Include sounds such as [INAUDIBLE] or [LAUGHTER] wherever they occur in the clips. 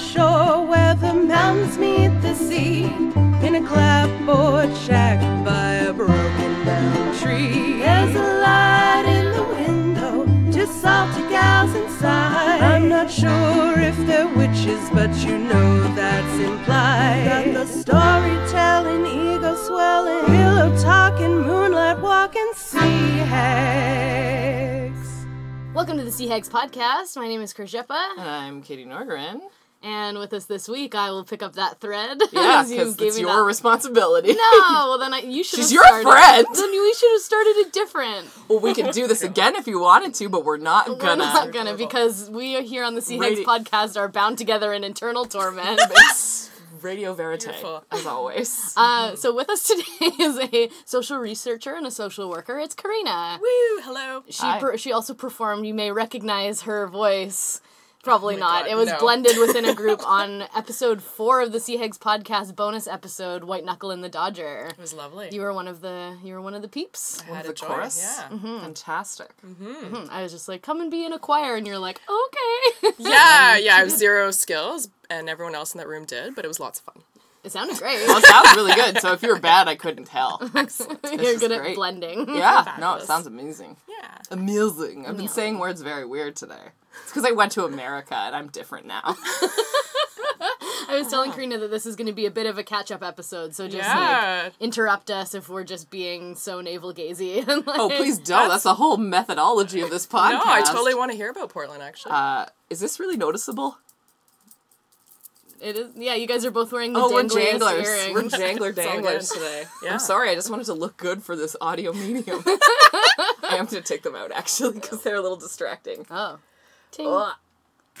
shore where the mountains meet the sea. In a clapboard shack by a broken down tree. There's a light in the window, just salty gals inside. I'm not sure if they're witches, but you know that's implied. Got the storytelling, ego swelling, pillow talking, moonlight walking, sea hags. Welcome to the Sea Hags podcast. My name is Kerjeppa, And I'm Katie Norgren. And with us this week, I will pick up that thread. [LAUGHS] Yeah, as you because gave it's me your that- responsibility. No, well then I, you should. [LAUGHS] She's have your started- friend. Then we should have started it different. Well, we could do this again if you wanted to, but we're not We're gonna. not gonna because we are here on the Sea Hags Radi- podcast are bound together in eternal torment. [LAUGHS] It's Radio Verite, Beautiful. as always. uh, so with us today is a social researcher and a social worker. It's Karina. Woo! Hello. She Hi. per- she also performed. You may recognize her voice. Probably Oh not. God, it was no. blended within a group [LAUGHS] on episode four of the Sea Hags podcast bonus episode, White Knuckle and the Dodger. It was lovely. You were one of the you were one of the peeps. I had the a joy. chorus. Yeah. Mm-hmm. Fantastic. Hmm, I was just like, come and be in a choir, and you're like, okay. [LAUGHS] Yeah, yeah. I have [LAUGHS] zero skills, and everyone else in that room did, but it was lots of fun. it sounded great. Well, it sounds really good. So if you were bad, I couldn't tell. Excellent. you're is good at blending. Yeah, no, it sounds amazing. Yeah. Amazing. I've been saying words very weird today. It's because I went to America and I'm different now. [LAUGHS] I was telling Karina that this is going to be a bit of a catch up episode, so just Yeah. like interrupt us if we're just being so navel gazy. [LAUGHS] like, Oh, please don't. That's the whole methodology of this podcast. [LAUGHS] No, I totally want to hear about Portland. Actually. Uh, is this really noticeable? It is. Yeah, you guys are both wearing the Oh, we're janglers. earrings. We're jangler It's danglers today. Yeah. I'm sorry, I just wanted to look good for this audio medium. I am going to take them out actually because they're a little distracting. Oh. Ting. Ugh.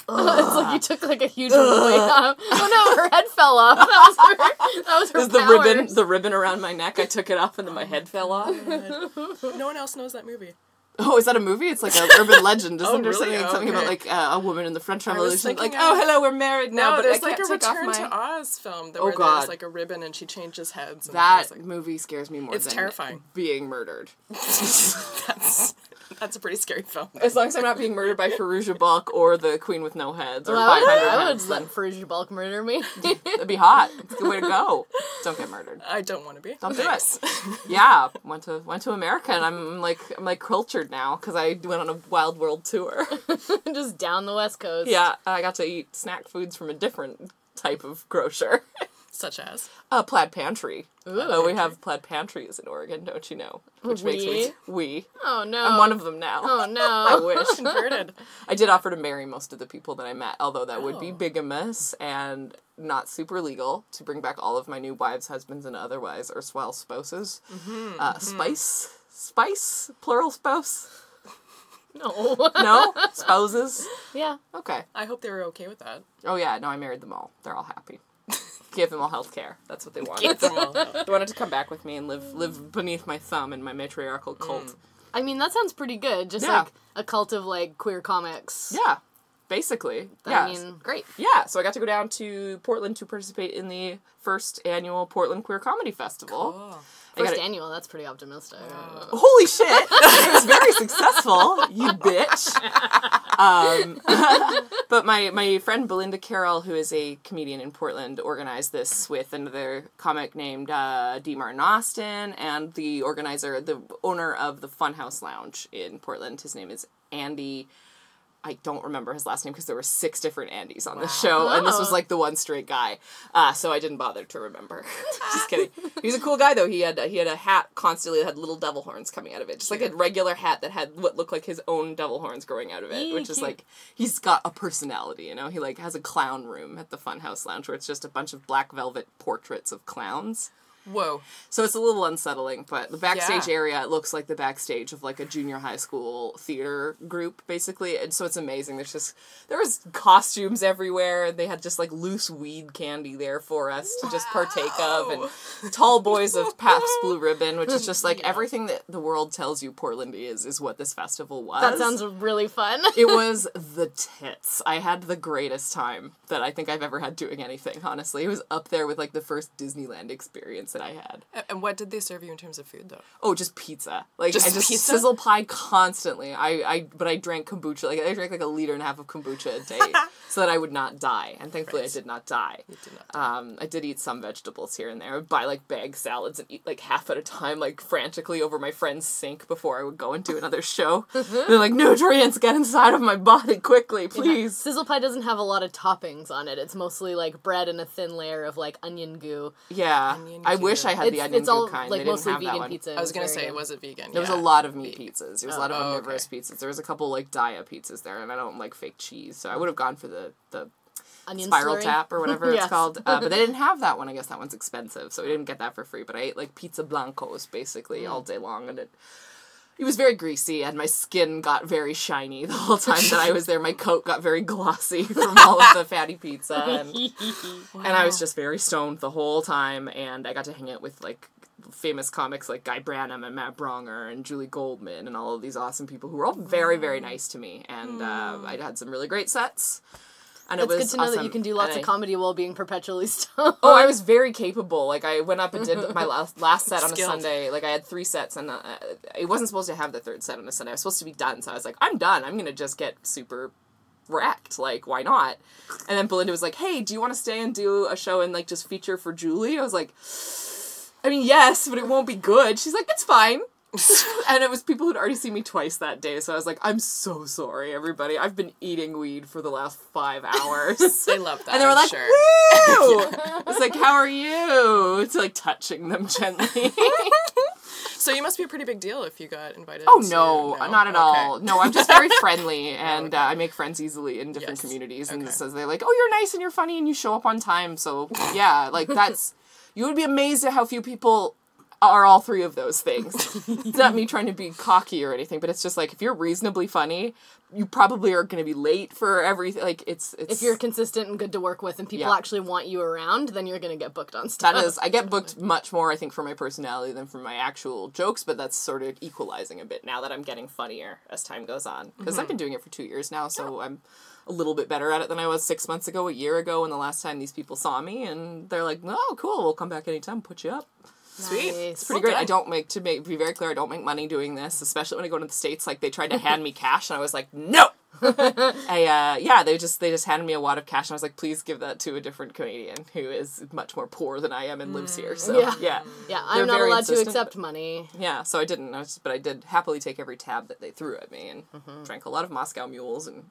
[LAUGHS] it's like you took like a huge weight off. Oh no, her head fell off. [LAUGHS] That was her. That was her Is the powers. ribbon the ribbon around my neck? I took it off and then my head fell off. no one else knows that movie. Oh, is that a movie? It's like an urban [LAUGHS] legend. Isn't Oh, there really? something, something about like uh, a woman in the French Revolution? Like, of- oh, hello, we're married now, No, but there's I like a take off Return my... to Oz film that Oh, where God. there's like a ribbon and she changes heads. And That like, movie scares me more It's than terrifying. being murdered. that's that's a pretty scary film. As long as I'm not being murdered by Fairuza Balk or the Queen with no heads or Well, I would, 500 I would heads, let then Fairuza Balk murder me. [LAUGHS] that'd be hot. It's a good way to go. Don't get murdered. I don't want to be. Don't do Thanks. it. [LAUGHS] Yeah, went to went to America and I'm like I'm like cultured now because I went on a wild world tour. [LAUGHS] just down the west coast. yeah, I got to eat snack foods from a different type of grocer. Such as. Uh, Plaid Pantry. Ooh. Oh, we have Plaid Pantries in Oregon, don't you know? Which makes me we. Oh no. I'm one of them now. Oh no. [LAUGHS] I wish. [LAUGHS] Converted. I did offer to marry most of the people that I met, although that would be Oh. bigamous and not super legal to bring back all of my new wives, husbands, and otherwise erstwhile spouses. Mm-hmm, uh, Spice? Spice? Plural spouse? No. [LAUGHS] No? Spouses? yeah. Okay. I hope they were okay with that. Oh, yeah, no, I married them all. They're all happy give them all health care. That's what they wanted. give them all [LAUGHS] they wanted to come back with me and live live beneath my thumb in my matriarchal mm. cult. Mm. I mean, that sounds pretty good. Just yeah. like a cult of like queer comics. Yeah. Basically. Yeah. I mean, great. Yeah, so I got to go down to Portland to participate in the first annual Portland Queer Comedy Festival. Cool. 1st gotta... annual, that's pretty optimistic. Uh, Holy shit! [LAUGHS] it was very successful, you bitch. Um, [LAUGHS] but my, my friend Belinda Carroll, who is a comedian in Portland, organized this with another comic named uh, D. Martin Austin and the organizer, the owner of the Funhouse Lounge in Portland. His name is Andy I don't remember his last name because there were six different Andys on this show, and this was Oh. like the one straight guy. Uh, so I didn't bother to remember. [LAUGHS] just kidding. He was a cool guy though. He had he had a hat constantly that had little devil horns coming out of it, just like a regular hat that had what looked like his own devil horns growing out of it, which is like he's got a personality. You know, he like has a clown room at the Funhouse Lounge where it's just a bunch of black velvet portraits of clowns. Whoa. So it's a little unsettling, but the backstage Yeah. area it looks like the backstage of like a junior high school theater group, basically. And so it's amazing. There's just there was costumes everywhere. And they had just like loose weed candy there for us to just partake of, and tall boys of Pabst Blue [LAUGHS] Ribbon, which is just like everything that the world tells you Portland is, is what this festival was. That sounds really fun. It [LAUGHS] was the tits. I had the greatest time that I think I've ever had doing anything, honestly. It was up there with like the first Disneyland experience experience that I had. And what did they serve you in terms of food though? Oh, just pizza. Like Just I just pizza? sizzle pie constantly. I, I but I drank kombucha. Like I drank like a liter and a half of kombucha a day [LAUGHS] so that I would not die. And thankfully Right. I did not die. You did not. Um, I did eat some vegetables here and there. I would buy like bag salads and eat like half at a time, like frantically over my friend's sink before I would go and do another show. [LAUGHS] They're like, nutrients, get inside of my body quickly, please. Sizzle pie doesn't have a lot of toppings on it. It's mostly like bread and a thin layer of like onion goo. Yeah, Onion I. wish I had It's, the onion it's all kind. like they didn't mostly have that vegan one. pizza. I was gonna say, good. was it vegan? There was Yeah. a lot of meat pizzas. There was a lot of Oh, okay. omnivorous pizzas. There was a couple like Daiya pizzas there, and I don't like fake cheese, so I would have gone for the the onion spiral slurry. tap or whatever [LAUGHS] it's called. Uh, but they [LAUGHS] didn't have that one. I guess that one's expensive, so we didn't get that for free. But I ate like pizza blancos basically Mm. all day long, and it it was very greasy, and my skin got very shiny the whole time that I was there. My coat got very glossy [LAUGHS] from all of the fatty pizza, and, [LAUGHS] and I was just very stoned the whole time. And I got to hang out with like famous comics like Guy Branum and Matt Braunger and Julie Goldman and all of these awesome people who were all very very nice to me, and uh, I had some really great sets. And it It's was good to know that you can do lots And of I- comedy while being perpetually stoned. [LAUGHS] Oh, I was very capable. Like I went up and did my [LAUGHS] last last set on a Sunday. Like I had three sets, and uh, I wasn't supposed to have the third set on a Sunday. I was supposed to be done, so I was like, I'm done. I'm gonna just get super wrecked. Like why not? And then Belinda was like, Hey, do you want to stay and do a show and like just feature for Julie? I was like, I mean, yes, but it won't be good. She's like, It's fine. [LAUGHS] and it was people who'd already seen me twice that day, so I was like, I'm so sorry, everybody. I've been eating weed for the last five hours. [LAUGHS] They love that. And they were I'm like, sure. "Woo!" [LAUGHS] It's like, "How are you?" It's like touching them gently. So you must be a pretty big deal if you got invited. oh to- no, not at Okay. all. No, I'm just very friendly, and uh, I make friends easily in different Yes. communities. And Okay. so they're like, "Oh, you're nice and you're funny and you show up on time." So yeah, like that's you would be amazed at how few people are all three of those things. [LAUGHS] it's not me trying to be cocky or anything, but it's just like if you're reasonably funny, you probably are going to be late for everything. Like it's it's if you're consistent and good to work with and people Yeah. actually want you around, then you're gonna get booked on stuff. That is, I get [LAUGHS] booked much more, I think, for my personality than for my actual jokes, but that's sort of equalizing a bit now that I'm getting funnier as time goes on. Because I've mm-hmm. been doing it for two years now, so oh. I'm a little bit better at it than I was six months ago, a year ago, and the last time these people saw me, and they're like, "Oh, cool, we'll come back anytime, put you up." Sweet. Nice. Pretty great. I don't make to make be very clear. I don't make money doing this, especially when I go to the states. Like they tried to hand me cash, and I was like, no. [LAUGHS] I uh, yeah, they just they just handed me a wad of cash, and I was like, please give that to a different Canadian who is much more poor than I am and lives here. So Yeah. yeah, Yeah, I'm not very allowed to accept money. yeah. So I didn't, I was, but I did happily take every tab that they threw at me, and Mm-hmm. drank a lot of Moscow mules and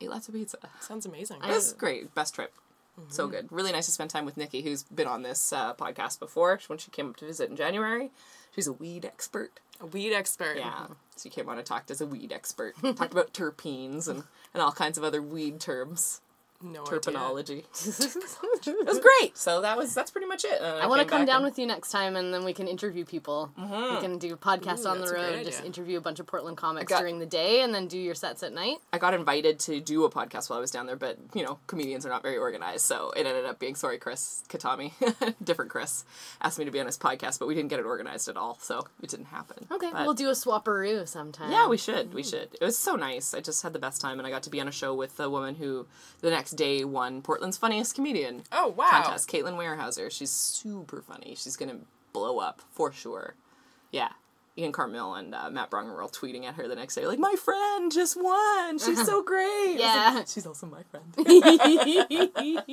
ate lots of pizza. Sounds amazing. It was great. Best trip. Mm-hmm. So good. Really nice to spend time with Nikki, who's been on this uh, podcast before when she came up to visit in January. She's a weed expert. A weed expert. Yeah. So she came on and talked as a weed expert. talked about terpenes and, and all kinds of other weed terms. No idea. Terpenology. [LAUGHS] it was great. So that was that's pretty much it. And I want to come down and- with you next time, and then we can interview people. Mm-hmm. We can do a podcast Ooh, on the road, just interview a bunch of Portland comics got- during the day, and then do your sets at night. I got invited to do a podcast while I was down there, but you know, comedians are not very organized, so it ended up being sorry, Chris Katami, [LAUGHS] different Chris, asked me to be on his podcast, but we didn't get it organized at all, so it didn't happen. Okay, But- we'll do a swapperoo sometime. Yeah, we should. We should. It was so nice. I just had the best time, and I got to be on a show with a woman who, the next day, one Portland's funniest comedian Oh wow. contest. Caitlin Weierhauser. She's super funny. She's gonna blow up for sure. Yeah. Ian Karmel and uh, Matt Braunger were all tweeting at her the next day, like, "My friend just won. She's so [LAUGHS] great." Yeah. like, [LAUGHS] She's also my friend. [LAUGHS]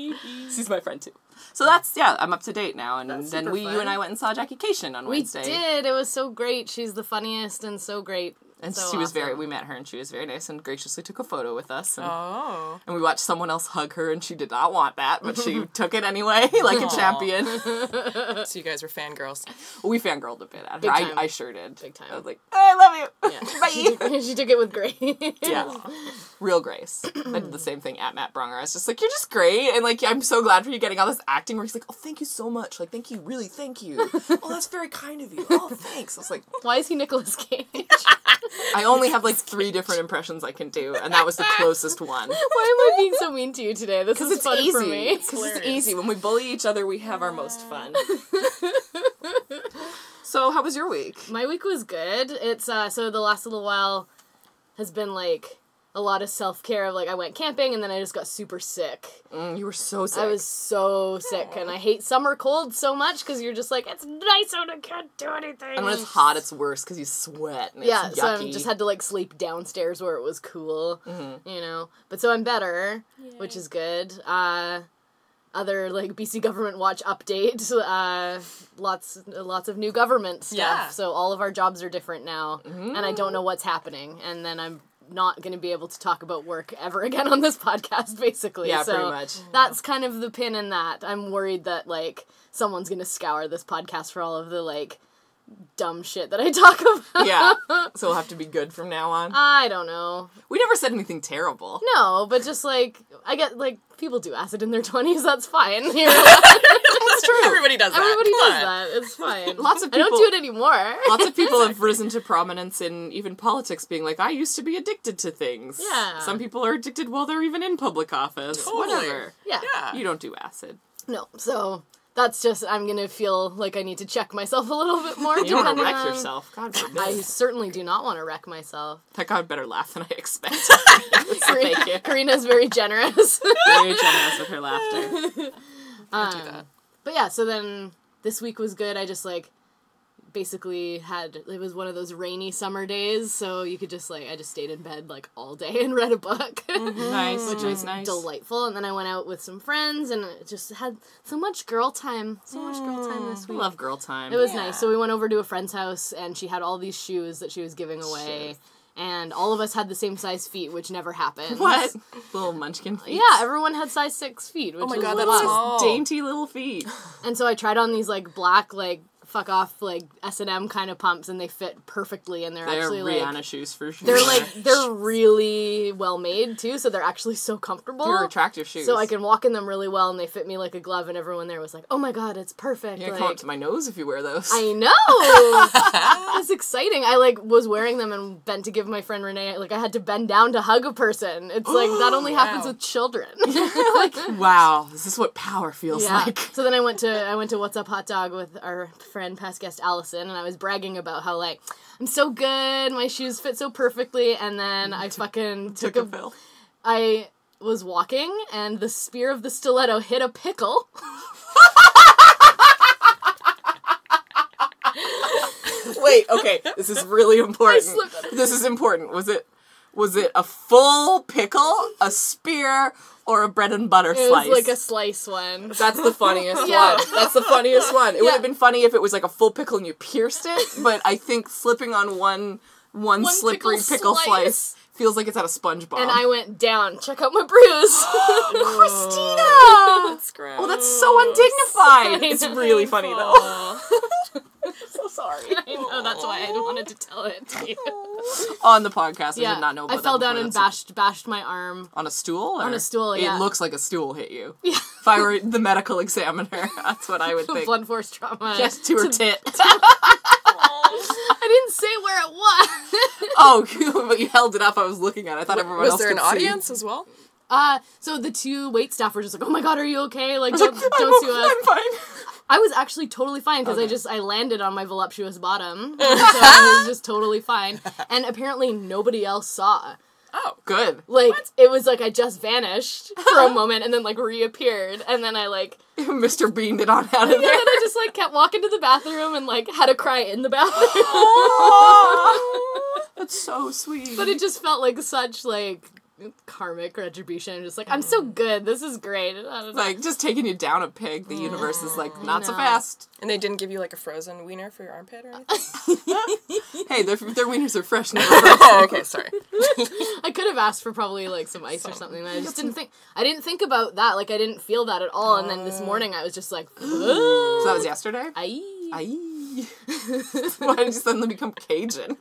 She's my friend too. So that's yeah. I'm up to date now, and That's then we, you and I went and saw Jackie Kashian on we Wednesday. We did. It was so great. She's the funniest and so great. And So she was very. We met her, and she was very nice, and graciously took a photo with us. And, Oh. and we watched someone else hug her, and she did not want that, but she [LAUGHS] took it anyway, [LAUGHS] like a champion. [LAUGHS] So you guys were fangirls. we fangirled a bit at her. Big I. I sure did. Big time. I was like, I love you. Yeah. she, Bye. took, she took it with grace. yeah, real grace. I did the same thing at Matt Braunger. I was just like, you're just great, and like, I'm so glad for you getting all this acting. Where he's like, oh, thank you so much. Like, thank you, really, thank you. oh, that's very kind of you. Oh, thanks. I was like, Why is he Nicolas Cage? I only have like three different impressions I can do, and that was the closest one. [LAUGHS] Why am I being so mean to you today? This is it's fun easy. for me. Because it's Hilarious. easy. When we bully each other, we have our most fun. [LAUGHS] so, how was your week? My week was good. It's uh so the last little while has been like a lot of self care. Like I went camping and then I just got super sick. Mm, you were so sick. I was so sick, and I hate summer cold so much because you're just like it's nice out, I can't do anything. and when it's hot, it's worse because you sweat. And yeah, it's so I just had to like sleep downstairs where it was cool, Mm-hmm. you know. But so I'm better, which is good. Uh, other like BC government watch update. Uh, lots lots of new government stuff. Yeah. So all of our jobs are different now, and I don't know what's happening. And then I'm not going to be able to talk about work ever again on this podcast. Basically, Yeah, so pretty much. That's kind of the pin in that. I'm worried that like someone's going to scour this podcast for all of the like dumb shit that I [LAUGHS] talk about. yeah. So we'll have to be good from now on. I don't know. We never said anything terrible. No, but just like I get like people do acid in their [LAUGHS] twenties. That's fine. [LAUGHS] You're That's true. Everybody does that. Everybody does that. It's fine. Lots of I don't people- do it anymore. Lots of people have risen to prominence in even politics, being like, I used to be addicted to things. Yeah. Some people are addicted while they're even in public office. Totally. Whatever. yeah. Yeah. You don't do acid. No. So that's just I'm gonna feel like I need to check myself a little bit more. You don't want to wreck on- yourself. God forbid. I certainly do not want to wreck myself. that got a better laugh than I expected. so [LAUGHS] thank you. Karina's very generous. Very generous with her laughter. [LAUGHS] Um, do that. But yeah, so then this week was good. I just like basically had it was one of those rainy summer days, so you could just like I just stayed in bed like all day and [LAUGHS] read a book. Mm-hmm. Nice, Which was nice. delightful, and then I went out with some friends and just had so much girl time, so much girl time this I week. love girl time. It was Yeah. nice. So we went over to a friend's house, and she had all these shoes that she was giving away, and all of us had the same size feet, which never happens. what little munchkin feet. Yeah, everyone had size six feet. Oh which Oh my was God, that's small. dainty little feet. And so I tried on these like black like fuck off like S and M kind of pumps, and they fit perfectly, and they're, They're actually Rihanna like shoes for sure. they're like [LAUGHS] they're really well made too, so they're actually so comfortable. they're attractive shoes. so I can walk in them really well, and they fit me like a glove. And everyone there was like, "Oh my god, it's perfect!" You're gonna like, come up to my nose if you wear those. I [LAUGHS] know. [LAUGHS] it's exciting. I like was wearing them and bent to give my friend Renee. Like I had to bend down to hug a person. It's like that [GASPS] only happens with children. like wow, this is what power feels yeah. like. So then I went to I went to What's Up Hot Dog with our friend past guest Allison, and I was bragging about how like I'm so good, my shoes fit so perfectly, and then I fucking took, Took a a pill. I was walking and the spear of the stiletto hit a pickle. [LAUGHS] Wait, okay, [LAUGHS] this is really important. slipped on it. This is important. Was it was it a full pickle, a spear, or a bread and butter It slice? was like a slice one. That's the funniest [LAUGHS] Yeah. one. That's the funniest one. It would have been funny if it was like a full pickle and you pierced it, [LAUGHS] but I think slipping on one one, One slippery pickle pickle, slice. slice. feels like it's out of SpongeBob. and I went down. Check out my [GASPS] bruise. [LAUGHS] Christina. That's gross. Oh, that's so undignified. It's really funny though. Sorry. [LAUGHS] I know that's why I wanted to tell it to you. [LAUGHS] On the podcast, I Yeah, did not know. About I fell down and bashed bashed my arm. on a stool. Or? a stool, yeah. It looks like a stool hit you. [LAUGHS] Yeah. If I were the medical examiner, that's what I would think. Blunt force trauma. Just to her tit. I didn't say where it was. oh, but you held it up. I was looking at. it. I thought everyone Was else there an could see. audience as well? Uh, so the two wait staff were just like, "Oh my god, are you okay? Like, don't I'm, don't sue us." I'm fine. I was actually totally fine because I just I landed on my voluptuous bottom, [LAUGHS] so I was just totally fine. And apparently nobody else saw. Oh, Good. Like it was like I just vanished for a moment and then like reappeared, and then I like Mr. Bean did on out of and then there. I just like kept walking to the bathroom and like had to cry in the bathroom. [LAUGHS] That's so sweet. but it just felt like such like karmic retribution. Just like I'm so mm. good. This is great. I don't know. like just taking you down a peg. The universe is like not so fast. and they didn't give you like a frozen wiener for your armpit or anything? [LAUGHS] Hey, their their wieners are fresh. Now. [LAUGHS] oh, okay, sorry. I could have asked for probably like some ice or something. but I just didn't think. I didn't think about that. Like I didn't feel that at all. And then this uh. morning I was just like, [GASPS] So that was yesterday. Aye. Aye. [LAUGHS] Why did you suddenly become Cajun?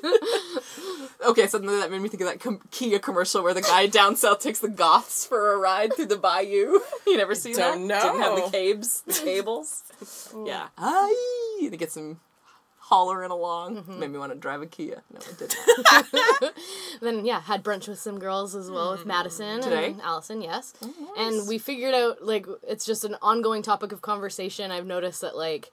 [LAUGHS] okay, suddenly that made me think of that com- Kia commercial where the guy down south takes the goths for a ride through the bayou. [LAUGHS] You never seen that? Didn't have the cabes, the cables. [LAUGHS] yeah. Aye. And gets him hollering along. Mm-hmm. Made me want to drive a Kia. No, it didn't. Then yeah, had brunch with some girls as well with Madison Today? and Allison. Yes, oh, and we figured out like it's just an ongoing topic of conversation. I've noticed that like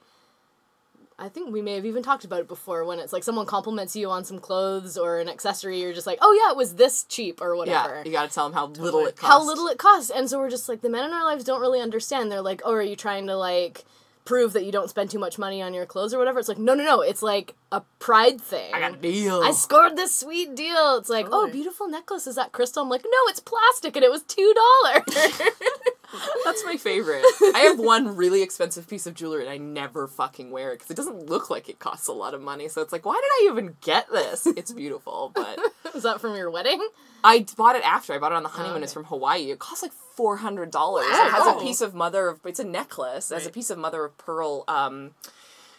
I think we may have even talked about it before when it's like someone compliments you on some clothes or an accessory, you're just like, oh yeah, it was this cheap or whatever. Yeah, you gotta tell them how little it costs. How little it costs. And so we're just like, the men in our lives don't really understand. They're like, oh, are you trying to like prove that you don't spend too much money on your clothes or whatever? It's like, no, no, no. It's like a pride thing. I got a deal. I scored this sweet deal. It's like, oh, beautiful necklace. Is that crystal? I'm like, no, it's plastic and it was $2. [LAUGHS] [LAUGHS] That's my favorite. I have one really expensive piece of jewelry and I never fucking wear it because it doesn't look like it costs a lot of money. So it's like, why did I even get this? It's beautiful, but [LAUGHS] Is that from your wedding? I bought it after. I bought it on the honeymoon. okay. It's from Hawaii. It costs like four hundred dollars. Wow. It has a piece of mother of. It's a necklace. It has a piece of mother of pearl. Um,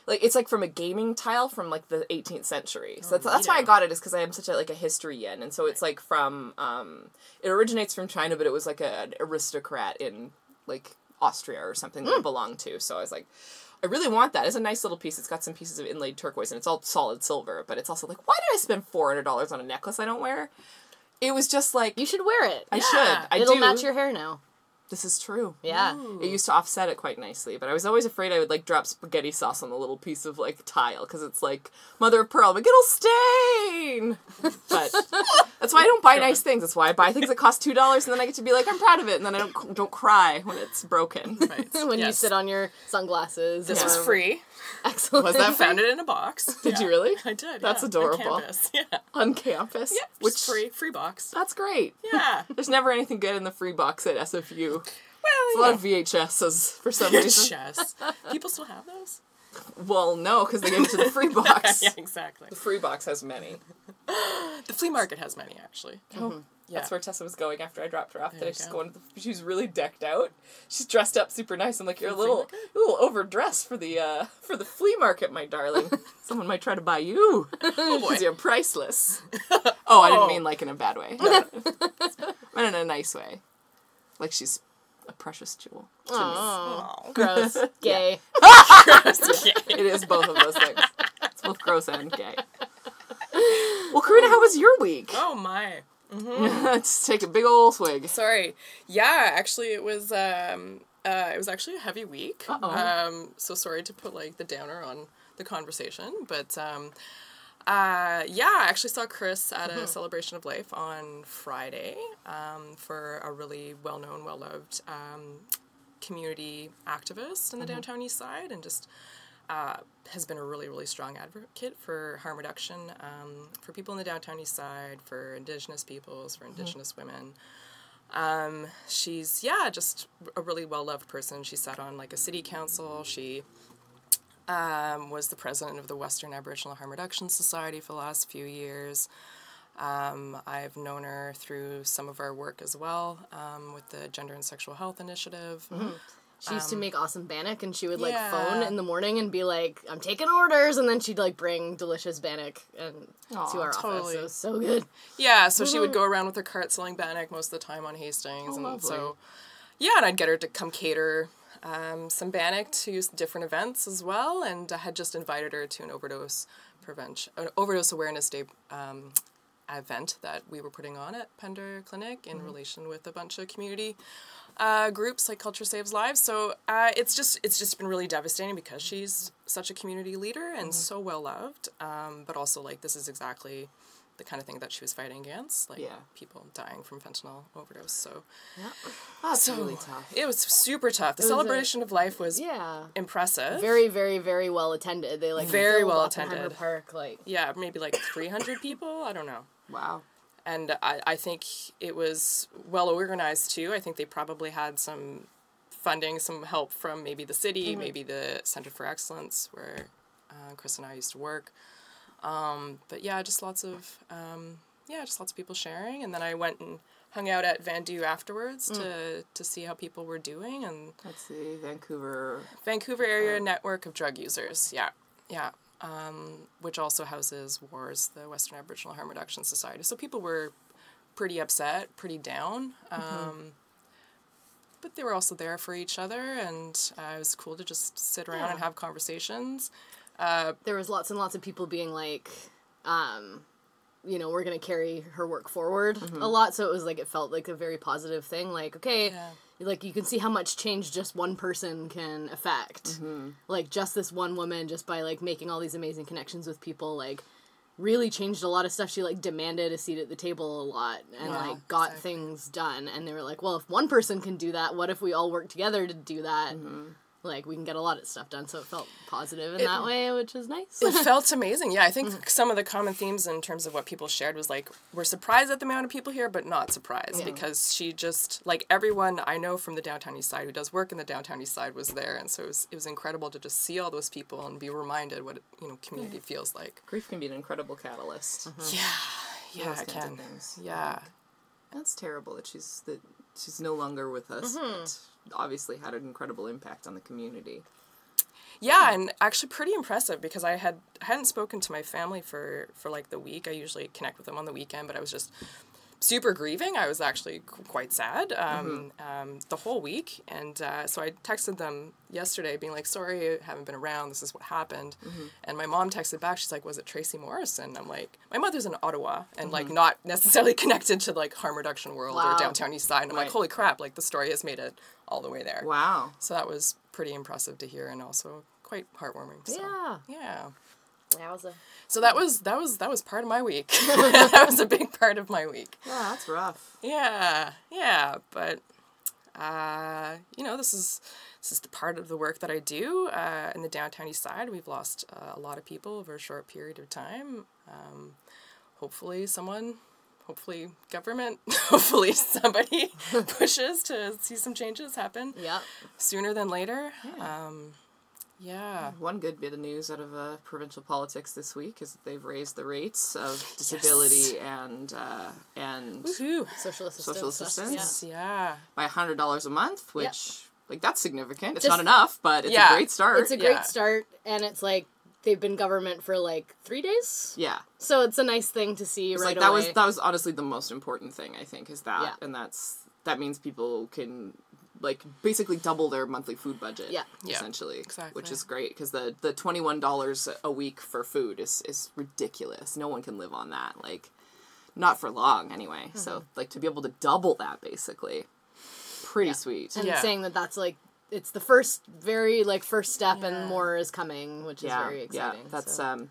like it's like from a gaming tile from like the 18th century. So that's, that's why I got it is because I am such a like a history yen, and so it's like from um, it originates from China, but it was like a, an aristocrat in like Austria or something that it belonged to. So I was like. I really want that. It's a nice little piece. It's got some pieces of inlaid turquoise and it's all solid silver, but it's also like, why did I spend four hundred dollars on a necklace I don't wear? It was just like You should wear it. I Yeah. should. I It'll do. match your hair now. This is true. Yeah. It used to offset it quite nicely, but I was always afraid I would like drop spaghetti sauce on the little piece of like tile because it's like mother of pearl. I'm it'll stain. [LAUGHS] But that's why I don't buy nice things. That's why I buy things that cost two dollars and then I get to be like I'm proud of it and then I don't don't cry when it's broken. [LAUGHS] Right. [LAUGHS] when you sit on your sunglasses. This was free. Excellent. Was that I [LAUGHS] found it in a box. Did you really? I did. That's yeah, adorable. On campus. Yeah. On campus, Yeah. which Which free free box. that's great. Yeah. There's never anything good in the free box at SFU. Well, A lot of VHSs for some reason. Chess. People still have those? Well, no, because they gave it to the free [LAUGHS] box. yeah, exactly. The free box has many. [GASPS] The flea market has many actually. Oh, Yeah. That's where Tessa was going after I dropped her off. There you she's go. going. To the, she's really decked out. She's dressed up super nice. I'm like, you're a little, a little overdressed for the uh, for the flea market, my darling. [LAUGHS] Someone might try to buy you Oh [LAUGHS] because you're priceless. Oh, I didn't Oh. mean like in a bad way. No, I meant in a nice way. Like she's a precious jewel. to me. Oh, Aw. [LAUGHS] [LAUGHS] gross. Gay. It is both of those things. It's both gross and gay. [LAUGHS] Well, Karina, how was your week? Oh my. Let's take a big old swig. Sorry. Yeah, actually, it was. Um, uh, it was actually a heavy week. Uh-oh. Um, so sorry to put like the downer on the conversation, but um, uh, yeah, I actually saw Chris at a celebration of life on Friday um, for a really well-known, well-loved um, community activist in the downtown east side, and just uh, has been a really, really strong advocate for harm reduction um, for people in the downtown east side, for Indigenous peoples, for Indigenous women. Um, she's yeah, just a really well loved person. She sat on like a city council. She um, was the president of the Western Aboriginal Harm Reduction Society for the last few years. Um, I've known her through some of our work as well um, with the Gender and Sexual Health Initiative. She used to make awesome bannock, and she would like yeah. phone in the morning and be like, "I'm taking orders," and then she'd like bring delicious bannock and Aw, to our totally. office. It was so good. Yeah, so she would go around with her cart selling bannock most of the time on Hastings, and lovely. so yeah, and I'd get her to come cater um, some bannock to different events as well, and I had just invited her to an overdose prevention, an overdose awareness day um, event that we were putting on at Pender Clinic in relation with a bunch of community uh, groups like Culture Saves Lives. So uh, it's just it's just been really devastating because she's such a community leader and so well loved. Um, but also like this is exactly the kind of thing that she was fighting against, like Yeah. people dying from fentanyl overdose. So That's so really tough. It was super tough. The a- celebration of life was Yeah. impressive. Very, very, very well attended. They like Very well attended. Park like yeah, maybe like three hundred people. I don't know. Wow. and I, I think it was well organized too. I think they probably had some funding, some help from maybe the city, maybe the Center for Excellence, where uh, Chris and I used to work. Um, but yeah, just lots of um, yeah, just lots of people sharing. And then I went and hung out at VANDU afterwards to to see how people were doing and That's the Vancouver. Vancouver area network of drug users. Yeah, yeah. Um, which also houses WARS, the Western Aboriginal Harm Reduction Society. So people were pretty upset, pretty down. Um, But they were also there for each other, and uh, it was cool to just sit around and have conversations. There was lots and lots of people being like um you know we're gonna carry her work forward Mm-hmm. a lot so it was like it felt like a very positive thing like okay Yeah. like you can see how much change just one person can affect Mm-hmm. like just this one woman just by like making all these amazing connections with people like really changed a lot of stuff she like demanded a seat at the table a lot and Wow, like got exactly. things done and they were like well if one person can do that what if we all work together to do that Mm-hmm. Like we can get a lot of stuff done so it felt positive in It- that way which is nice it [LAUGHS] felt amazing. Yeah, I think mm-hmm. some of the common themes in terms of what people shared was like we're surprised at the amount of people here, but not surprised because she just like everyone I know from the downtown east side who does work in the downtown east side was there, and so it was, it was incredible to just see all those people and be reminded what you know community feels like. Grief can be an incredible catalyst. Yeah, mm-hmm. yeah, it can. Yeah, That's terrible that she's that she's no longer with us. Mm-hmm. But obviously had an incredible impact on the community. Yeah, and actually pretty impressive because I had hadn't spoken to my family for for like the week. I usually connect with them on the weekend, but I was just super grieving. I was actually qu- quite sad um, um, the whole week, and uh, so I texted them yesterday, being like, "Sorry, I haven't been around. This is what happened." And my mom texted back. She's like, "Was it Tracy Morrison?" I'm like, "My mother's in Ottawa, and like not necessarily [LAUGHS] connected to like harm reduction world Wow. or downtown east side." And I'm like, "Holy crap! Like the story has made it all the way there." Wow. So that was pretty impressive to hear and also quite heartwarming. So, Yeah. Yeah. Wowza. So that was that was that was part of my week. [LAUGHS] [LAUGHS] that was a big part of my week. Yeah, that's rough. Yeah. Yeah, but uh, you know, this is this is the part of the work that I do uh, in the downtown east side. We've lost uh, a lot of people over a short period of time. Um, hopefully someone hopefully government [LAUGHS] hopefully somebody pushes to see some changes happen Yeah. sooner than later. Um, yeah. One good bit of news out of uh, provincial politics this week is that they've raised the rates of disability and uh, and Woohoo. Social assistance. Social assistance? Yeah. Yeah. by hundred dollars a month, which like that's significant. It's Just- not enough, but it's Yeah. a great start. It's a great Yeah. start, and it's like they've been government for like three days, yeah. so it's a nice thing to see It's right like that away. was that was honestly the most important thing I think is that Yeah. and that's that means people can like basically double their monthly food budget Yeah. Yeah, essentially exactly. which is great because the the $21 a week for food is is ridiculous no one can live on that like not for long anyway Mm-hmm. so like to be able to double that basically pretty sweet and Yeah. saying that that's like it's the first very like first step, Yeah. and more is coming, which is yeah very exciting. yeah that's so. um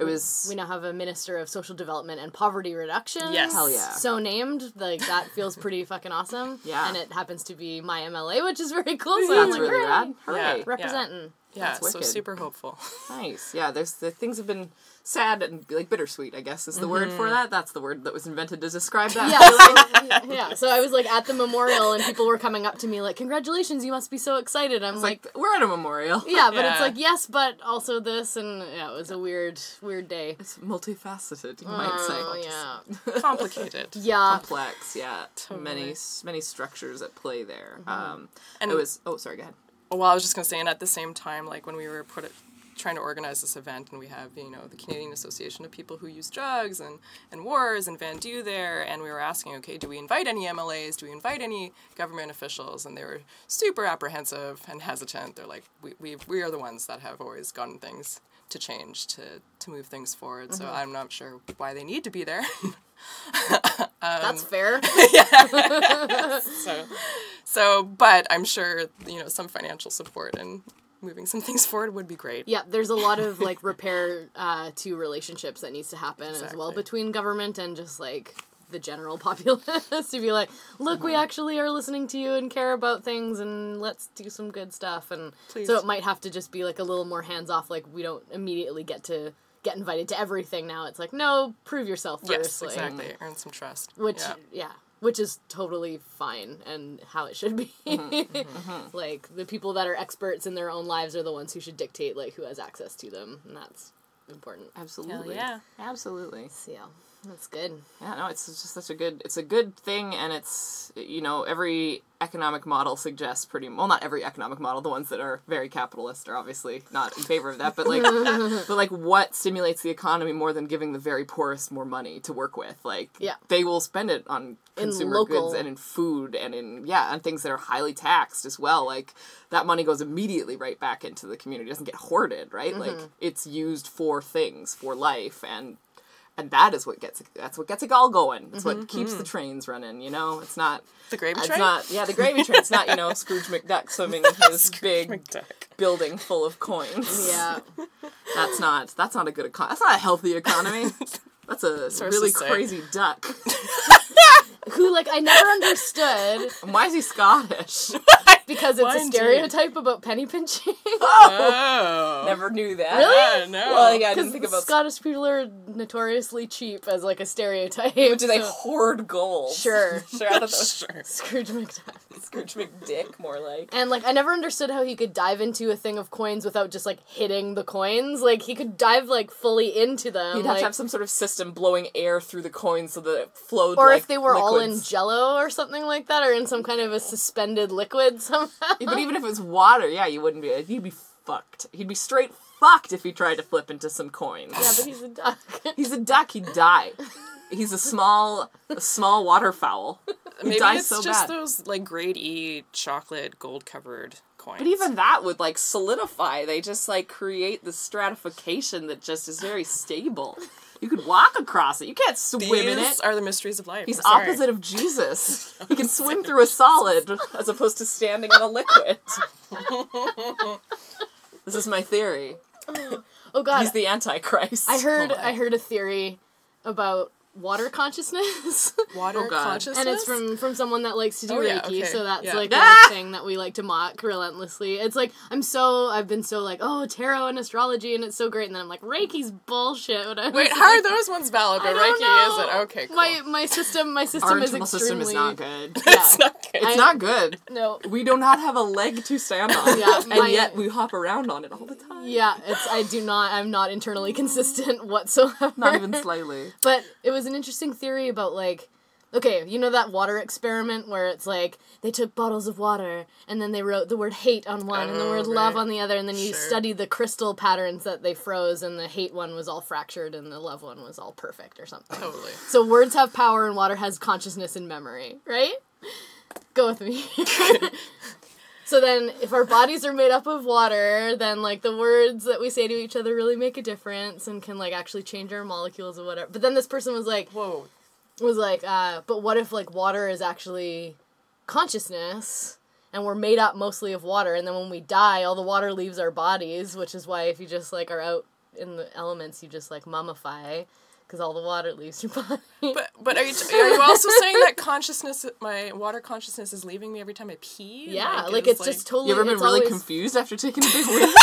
it was we now have a minister of social development and poverty reduction. Yes. Hell yeah. So named, like that feels pretty fucking awesome. [LAUGHS] Yeah. And it happens to be my MLA, which is very cool. So I'm that's like, really hooray, rad hooray Yeah. Representing. Yeah, That's so super hopeful. Nice. Yeah, there's the things have been sad and like bittersweet, I guess is the word Mm-hmm. for that. That's the word that was invented to describe that. Yeah, so, [LAUGHS] yeah. So I was like at the memorial, and people were coming up to me like, "Congratulations, you must be so excited." I'm like, like we're at a memorial. [LAUGHS] "Yeah," but it's like, "Yes, but also this," and yeah, it was a weird, weird day. It's multifaceted, you might say. Oh yeah, Complicated. [LAUGHS] yeah. Complex, yeah. Many Totally. s- many structures at play there. Mm-hmm. Um And- it was oh sorry, go ahead. Well, I was just gonna say, and at the same time, like when we were put it, trying to organize this event, and we have you know the Canadian Association of People Who Use Drugs and and Wars and VANDU there, and we were asking, okay, do we invite any MLAs? Do we invite any government officials? And they were super apprehensive and hesitant. They're like, we we we are the ones that have always gotten things to change to to move things forward. So mm-hmm. I'm not sure why they need to be there. [LAUGHS] Um, That's fair. [LAUGHS] [LAUGHS] so so but i'm sure you know some financial support and moving some things forward would be great Yeah, there's a lot of like [LAUGHS] repair uh, to relationships that needs to happen as well between government and just like the general [LAUGHS] populace to be like, look, we actually are listening to you and care about things, and let's do some good stuff. And Please. so it might have to just be like a little more hands off. Like we don't immediately get to get invited to everything now. It's like no, prove yourself first. yes exactly earn some trust Which yeah. yeah. Which is totally fine and how it should be. Mm-hmm, [LAUGHS] like the people that are experts in their own lives are the ones who should dictate like who has access to them, and that's important. Absolutely. yeah. Absolutely. So yeah, that's good. Yeah, no, it's just such a good it's a good thing and it's you know, every economic model suggests pretty well not every economic model, the ones that are very capitalist are obviously not in favor of that, but like [LAUGHS] but like what stimulates the economy more than giving the very poorest more money to work with? Like Yeah. they will spend it on consumer local- goods and in food and in yeah, and things that are highly taxed as well. Like that money goes immediately right back into the community. It doesn't get hoarded, right? Like mm-hmm. it's used for things, for life and and that is what gets that's what gets it all going. It's Mm-hmm, what keeps the trains running. You know, it's not. The gravy It's train? not. Yeah, the gravy train. It's not. You know, [LAUGHS] Scrooge McDuck swimming in [LAUGHS] his big McDuck. building full of coins. Yeah. [LAUGHS] That's not. That's not a good econ. That's not a healthy economy. That's a Sources really say. crazy duck. Who like I never understood why is he Scottish? Because it's Why a indeed? stereotype about penny pinching. [LAUGHS] [LAUGHS] Oh. Never knew that. Really? Yeah, no. Well, yeah, I didn't Because think about. Scottish people are notoriously cheap as like a stereotype. Do they so- hoard gold? Sure. [LAUGHS] Sure. I thought that was Sure. Scrooge McDuck. Scrooge McDick, more like. And like I never understood how he could dive into a thing of coins without just like hitting the coins. Like he could dive like fully into them. You'd have like, to have some sort of system blowing air through the coins so that it flowed. or like if they were all in jello or something like that, or in some kind of a suspended liquid somehow. But even if it was water, yeah, you wouldn't be. You'd be fucked. He'd be straight fucked if he tried to flip into some coins. yeah, but he's a duck. He's a duck. He'd die. He's a small, a small waterfowl. [LAUGHS] He Maybe it's so just bad. those like grade E chocolate gold covered coins. But even that would like solidify. They just like create the stratification that just is very stable. You could walk across it. You can't swim in These it. are the mysteries of life. He's I'm sorry. opposite of Jesus. [LAUGHS] He can swim through a solid as opposed to standing on a liquid. [LAUGHS] this is my theory. Oh god. He's the Antichrist. I heard Oh. I heard a theory about water consciousness. [LAUGHS] water Oh, consciousness. and it's from from someone that likes to do Oh, yeah, reiki okay, so that's yeah. like Ah! [LAUGHS] a thing that we like to mock relentlessly it's like i'm so i've been so like oh tarot and astrology and it's so great and then i'm like reiki's bullshit when I Wait, like, how are those ones valid? I But don't Reiki know. is it? Okay, cool. my my system my system Our is internal extremely system is not good. [LAUGHS] Yeah. it's not good. I- It's not good. no We do not have a leg to stand on. Yeah, my- and yet we hop around on it all the time. yeah it's i do not i'm not internally consistent whatsoever Not even slightly. But it was an interesting theory about like okay, you know that water experiment where it's like they took bottles of water and then they wrote the word hate on one and the Oh, word love on the other and then you Sure. studied the crystal patterns that they froze and the hate one was all fractured and the love one was all perfect or something. Totally. So words have power and water has consciousness and memory, right? Go with me. [LAUGHS] [LAUGHS] so then if our bodies are made up of water, then like the words that we say to each other really make a difference and can like actually change our molecules or whatever. But then this person was like Whoa. was like, uh, but what if like water is actually consciousness and we're made up mostly of water and then when we die all the water leaves our bodies, which is why if you just like are out in the elements you just like mummify because all the water leaves your [LAUGHS] body. But but are you are you also saying that consciousness, my water consciousness, is leaving me every time I pee? yeah, like, it's just totally You ever been really always- confused after taking a big [LAUGHS] whiff?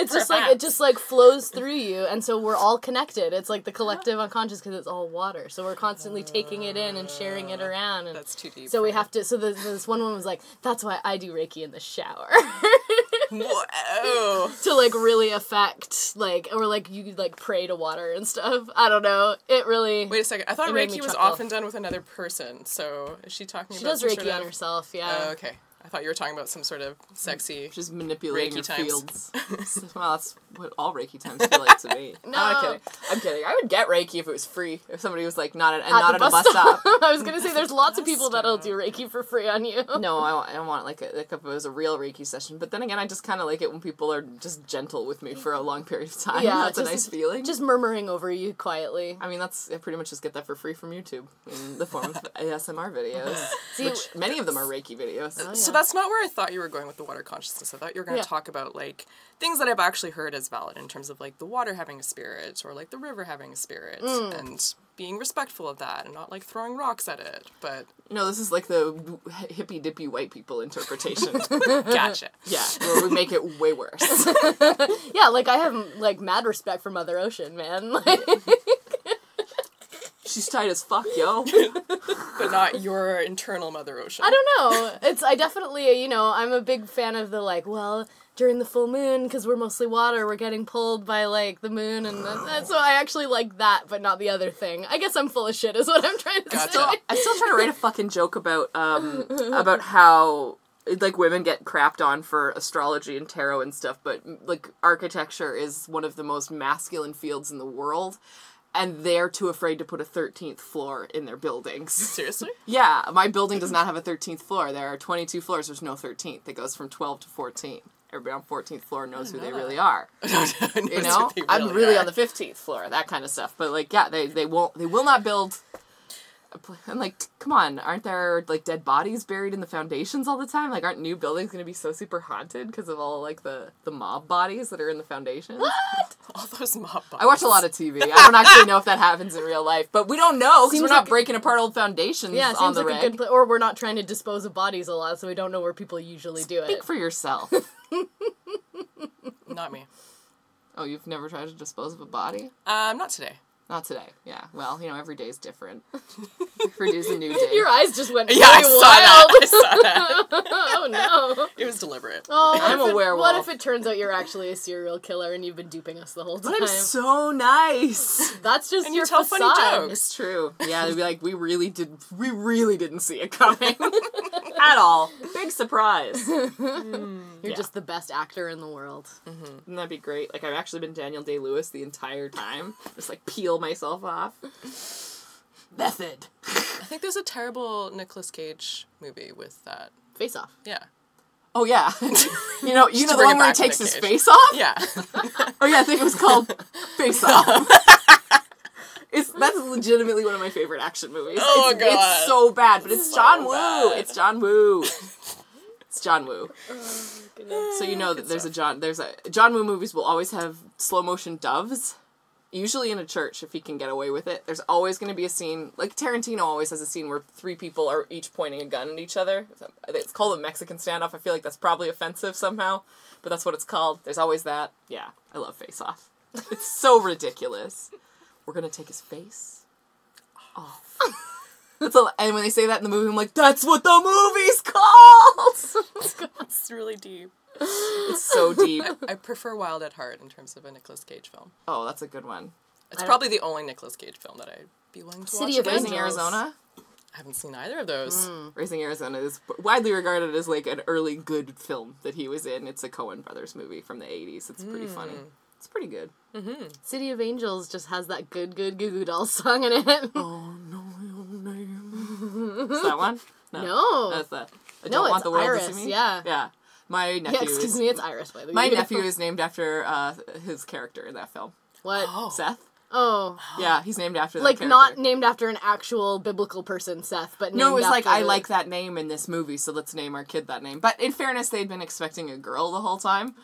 It's just like it just like flows through you, and so we're all connected. It's like the collective unconscious because it's all water. So we're constantly taking it in and sharing it around, and That's too deep. so we have to. So the, this one woman was like, "That's why I do Reiki in the shower me. [LAUGHS] Whoa. to like really affect like or like you like pray to water and stuff. I don't know. It really. Wait a second. I thought Reiki was chuckle. often done with another person. So is she talking she about does some Reiki sort on herself. Yeah. Oh, okay. I thought you were talking about some sort of sexy. Just manipulating your Reiki times. fields. [LAUGHS] [LAUGHS] well, that's what all Reiki times feel like to me. [LAUGHS] No, I'm kidding. I'm kidding. I would get Reiki if it was free. If somebody was like not at, and At not at a bus stop. I was gonna say there's lots of people that'll do Reiki for free on you. No, I want, I want like, a, like if it was a real Reiki session. But then again, I just kind of like it when people are just gentle with me for a long period of time. Yeah, that's a nice feeling. Just murmuring over you quietly. I mean, that's I pretty much just get that for free from YouTube in the form of ASMR videos, See, which many of them are Reiki videos. Oh, So yeah. That's not where I thought you were going with the water consciousness. I thought you were going to Yeah. talk about like things that I've actually heard as valid in terms of like the water having a spirit or like the river having a spirit Mm. and being respectful of that and not like throwing rocks at it. But no, this is like the hippy dippy white people interpretation. [LAUGHS] gotcha. [LAUGHS] yeah, where we make it way worse. [LAUGHS] Yeah, like I have like mad respect for Mother Ocean, man. Like, She's tight as fuck, yo. [LAUGHS] but not your internal Mother Ocean. I don't know. It's I definitely you know I'm a big fan of the like well during the full moon because we're mostly water we're getting pulled by like the moon and that, that- so I actually like that but not the other thing. I guess I'm full of shit is what I'm trying to Gotcha. say. I still try to write a fucking joke about um about how like women get crapped on for astrology and tarot and stuff, but like architecture is one of the most masculine fields in the world. And they're too afraid to put a 13th floor in their buildings. [LAUGHS] Seriously? Yeah, my building does not have a 13th floor. There are 22 floors, there's no 13th. It goes from 12 to 14. everybody on 14th floor knows who they know really are. [LAUGHS] you know, I'm really on the 15th floor, that kind of stuff. But like, yeah, they they won't they will not build. And like, come on, aren't there like dead bodies buried in the foundations all the time? Like, aren't new buildings gonna be so super haunted because of all like the the mob bodies that are in the foundations? All those mob. I watch a lot of TV. I don't actually know if that happens in real life, but we don't know because we're not like- breaking apart old foundations Yeah, seems the like reg. a good or we're not trying to dispose of bodies a lot, so we don't know where people usually do it. Speak for yourself. [LAUGHS] [LAUGHS] Not me. oh, you've never tried to dispose of a body? Um, not today. Not today. Yeah. Well, you know, every day is different. [LAUGHS] every day's a new day. Your eyes just went Yeah, I really saw wild. that. I saw that. [LAUGHS] oh no. It was deliberate. Oh, I'm if a it- werewolf. What if it turns out you're actually a serial killer and you've been duping us the whole time? I'm so nice. That's just And you your tell funny jokes. It's true. Yeah, they'd be like, we really did, we really didn't see it coming [LAUGHS] at all. Big surprise. Hmm. You're Yeah. just the best actor in the world. Mm-hmm. Wouldn't that be great? Like I've actually been Daniel Day Lewis the entire time. Just like peel myself off. [LAUGHS] Method. [LAUGHS] I think there's a terrible Nicolas Cage movie with that. Face off. Yeah. Oh yeah. [LAUGHS] you know, you Just know to the one where he takes his Cage. face off. Yeah. Oh yeah, I think it was called Face Off. It's that's legitimately one of my favorite action movies. Oh, it's, God. it's so bad, but it's John Woo. bad. It's John Woo. It's John Woo. So you know that there's a John there's a John Woo movies will always have slow motion doves. Usually in a church if he can get away with it. There's always going to be a scene like Tarantino always has a scene where three people are each pointing a gun at each other. It's called a Mexican standoff. I feel like that's probably offensive somehow, but that's what it's called. There's always that. Yeah, I love Face Off. It's so ridiculous. [LAUGHS] We're going to take his face [LAUGHS] off. [LAUGHS] That's a, and when they say that in the movie, I'm like, that's what the movie's [LAUGHS] called. It's really deep. it's so deep. I prefer Wild at Heart in terms of a Nicolas Cage film. Oh, that's a good one. It's I don't- probably the only Nicolas Cage film that I'd be willing to City watch of again. Raising Angels. Arizona. I haven't seen either of those. Hmm. Raising Arizona is widely regarded as like an early good film that he was in. It's a Coen Brothers movie from the 80s. It's pretty hmm. funny. It's pretty good. Mm-hmm. City of Angels just has that good, good Goo Goo Dolls song in it. Oh, no, your name. Is that one? [LAUGHS] No. That's that. I No, don't want it's the world Iris, to see me. yeah. Yeah. My yeah, nephew excuse is, me, it's Iris, by the way. my nephew is named after uh, his character in that film. What? Oh. Seth. Oh. Yeah, he's named after that Like, character. not named after an actual biblical person, Seth, but No, it named was like I like that name in this movie, so let's name our kid that name. But in fairness, they'd been expecting a girl the whole time,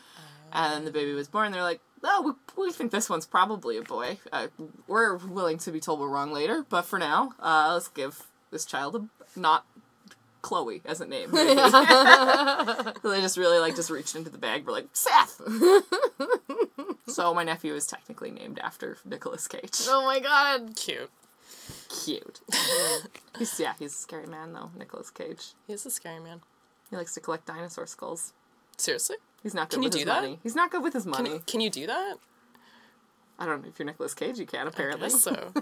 and the baby was born. They're like, "Oh, we, we think this one's probably a boy. Uh, we're willing to be told we're wrong later, but for now, uh, let's give this child not Chloe as a name." maybe." [LAUGHS] [LAUGHS] so they just really like just reached into the bag. We're like Seth. [LAUGHS] so my nephew is technically named after Nicolas Cage. Oh my god. Cute. Cute. he's yeah, he's a scary man though, Nicolas Cage. He's a scary man. He likes to collect dinosaur skulls. Seriously? He's not good Can you with do his that? money. He's not good with his Can, money. can you do that? I don't know if you're Nicolas Cage, you can apparently. So.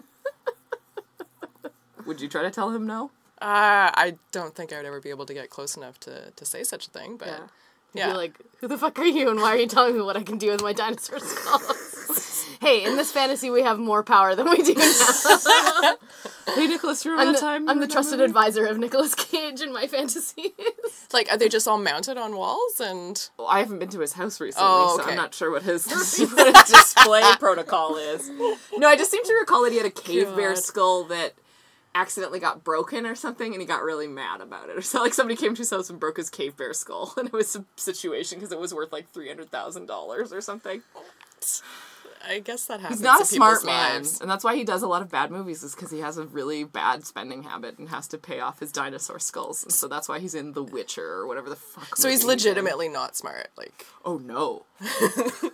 Would you try to tell him no? Uh, I don't think I would ever be able to get close enough to, to say such a thing, but Yeah. yeah. Be like, who the fuck are you and why are you telling me what I can do with my dinosaur skulls? [LAUGHS] hey, in this fantasy we have more power than we do now. [LAUGHS] Hey Nicolas, you remember I'm the, time? I'm the trusted movie? advisor of Nicolas Cage in my fantasies. [LAUGHS] like, are they just all mounted on walls and Well, I haven't been to his house recently, Oh, so. I'm not sure what his display protocol is. No, I just seem to recall that he had a cave bear skull that accidentally got broken or something, and he got really mad about it. [LAUGHS] Or so, like somebody came to his house and broke his cave bear skull, [LAUGHS] and it was a situation because it was worth like three hundred thousand dollars or something. I guess that happens. He's not a smart man, lives. and that's why he does a lot of bad movies. Is because he has a really bad spending habit and has to pay off his dinosaur skulls, and so that's why he's in The Witcher or whatever the fuck. So he's movie in. legitimately not smart. Like, Oh no! [LAUGHS]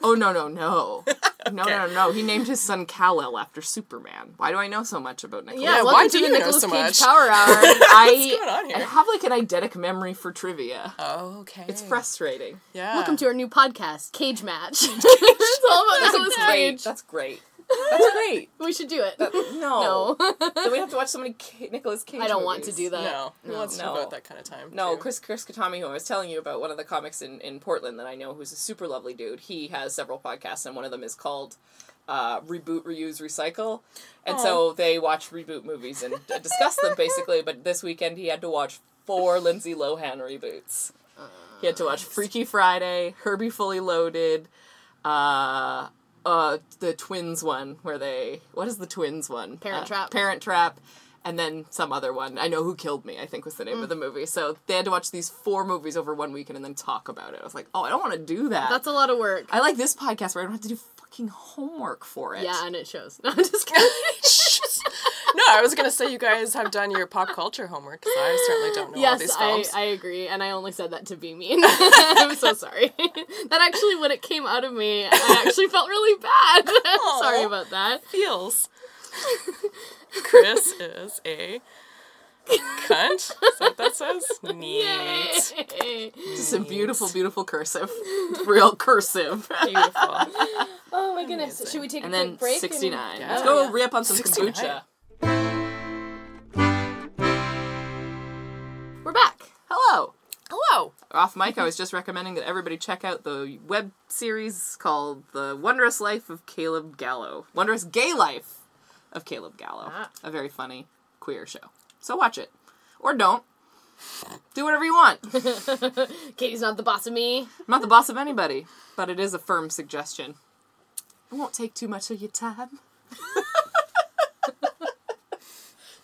oh no no no! No no no no! He named his son Kal El after Superman. Why do I know so much about Nicolas? Yeah, Yeah, welcome why do the you know Nicolas so Cage much? Power [LAUGHS] Hour. I, going on here? I have like an eidetic memory for trivia. oh, okay. It's frustrating. Yeah. Welcome to our new podcast, Cage Match. [LAUGHS] it's all about Nicolas Cage. That's great. That's great. [LAUGHS] We should do it. No. no. [LAUGHS] then we have to watch so many Ca- Nicolas Cage. I don't want to do that. No, who wants to No. devote that kind of time? No, to- Chris Chris Khatami, who I was telling you about, one of the comics in, in Portland that I know, who's a super lovely dude. He has several podcasts, and one of them is called uh, Reboot, Reuse, Recycle. And so they watch reboot movies and uh, discuss them basically. But this weekend he had to watch four Lindsay Lohan reboots. He had to watch Freaky Friday, Herbie Fully Loaded, uh, uh, the twins one where they what is the twins one? Parent Uh, Trap. Parent Trap, and then some other one. I know who killed me. I think was the name Mm. of the movie. So they had to watch these four movies over one weekend and then talk about it. I was like, oh, I don't want to do that. That's a lot of work. I like this podcast where I don't have to do fucking homework for it. Yeah, and it shows. [LAUGHS] No, I'm just kidding. [LAUGHS] no, I was gonna say you guys have done your pop culture homework because I certainly don't know all these I, films. I agree, and I only said that to be mean. [LAUGHS] I'm so sorry. [LAUGHS] that actually, when it came out of me, I actually felt really bad. [LAUGHS] sorry Aw. about that. Feels. Chris is a cunt. Is that what that says? Neat. Yay. Just a beautiful, beautiful cursive. Real cursive. Beautiful. Oh my goodness. Amazing. Should we take And a then quick break? 69. Yeah. Let's go oh, Yeah. re up on some 69. kombucha. We're back. Hello. Hello. Off mic, I was just recommending that everybody check out the web series called The Wondrous Life of Caleb Gallo. Wondrous Gay Life of Caleb Gallo. Ah. A very funny queer show. So watch it. Or don't. Do whatever you want. [LAUGHS] Katie's not the boss of me. not the boss of anybody, but it is a firm suggestion. It won't take too much of your time. [LAUGHS]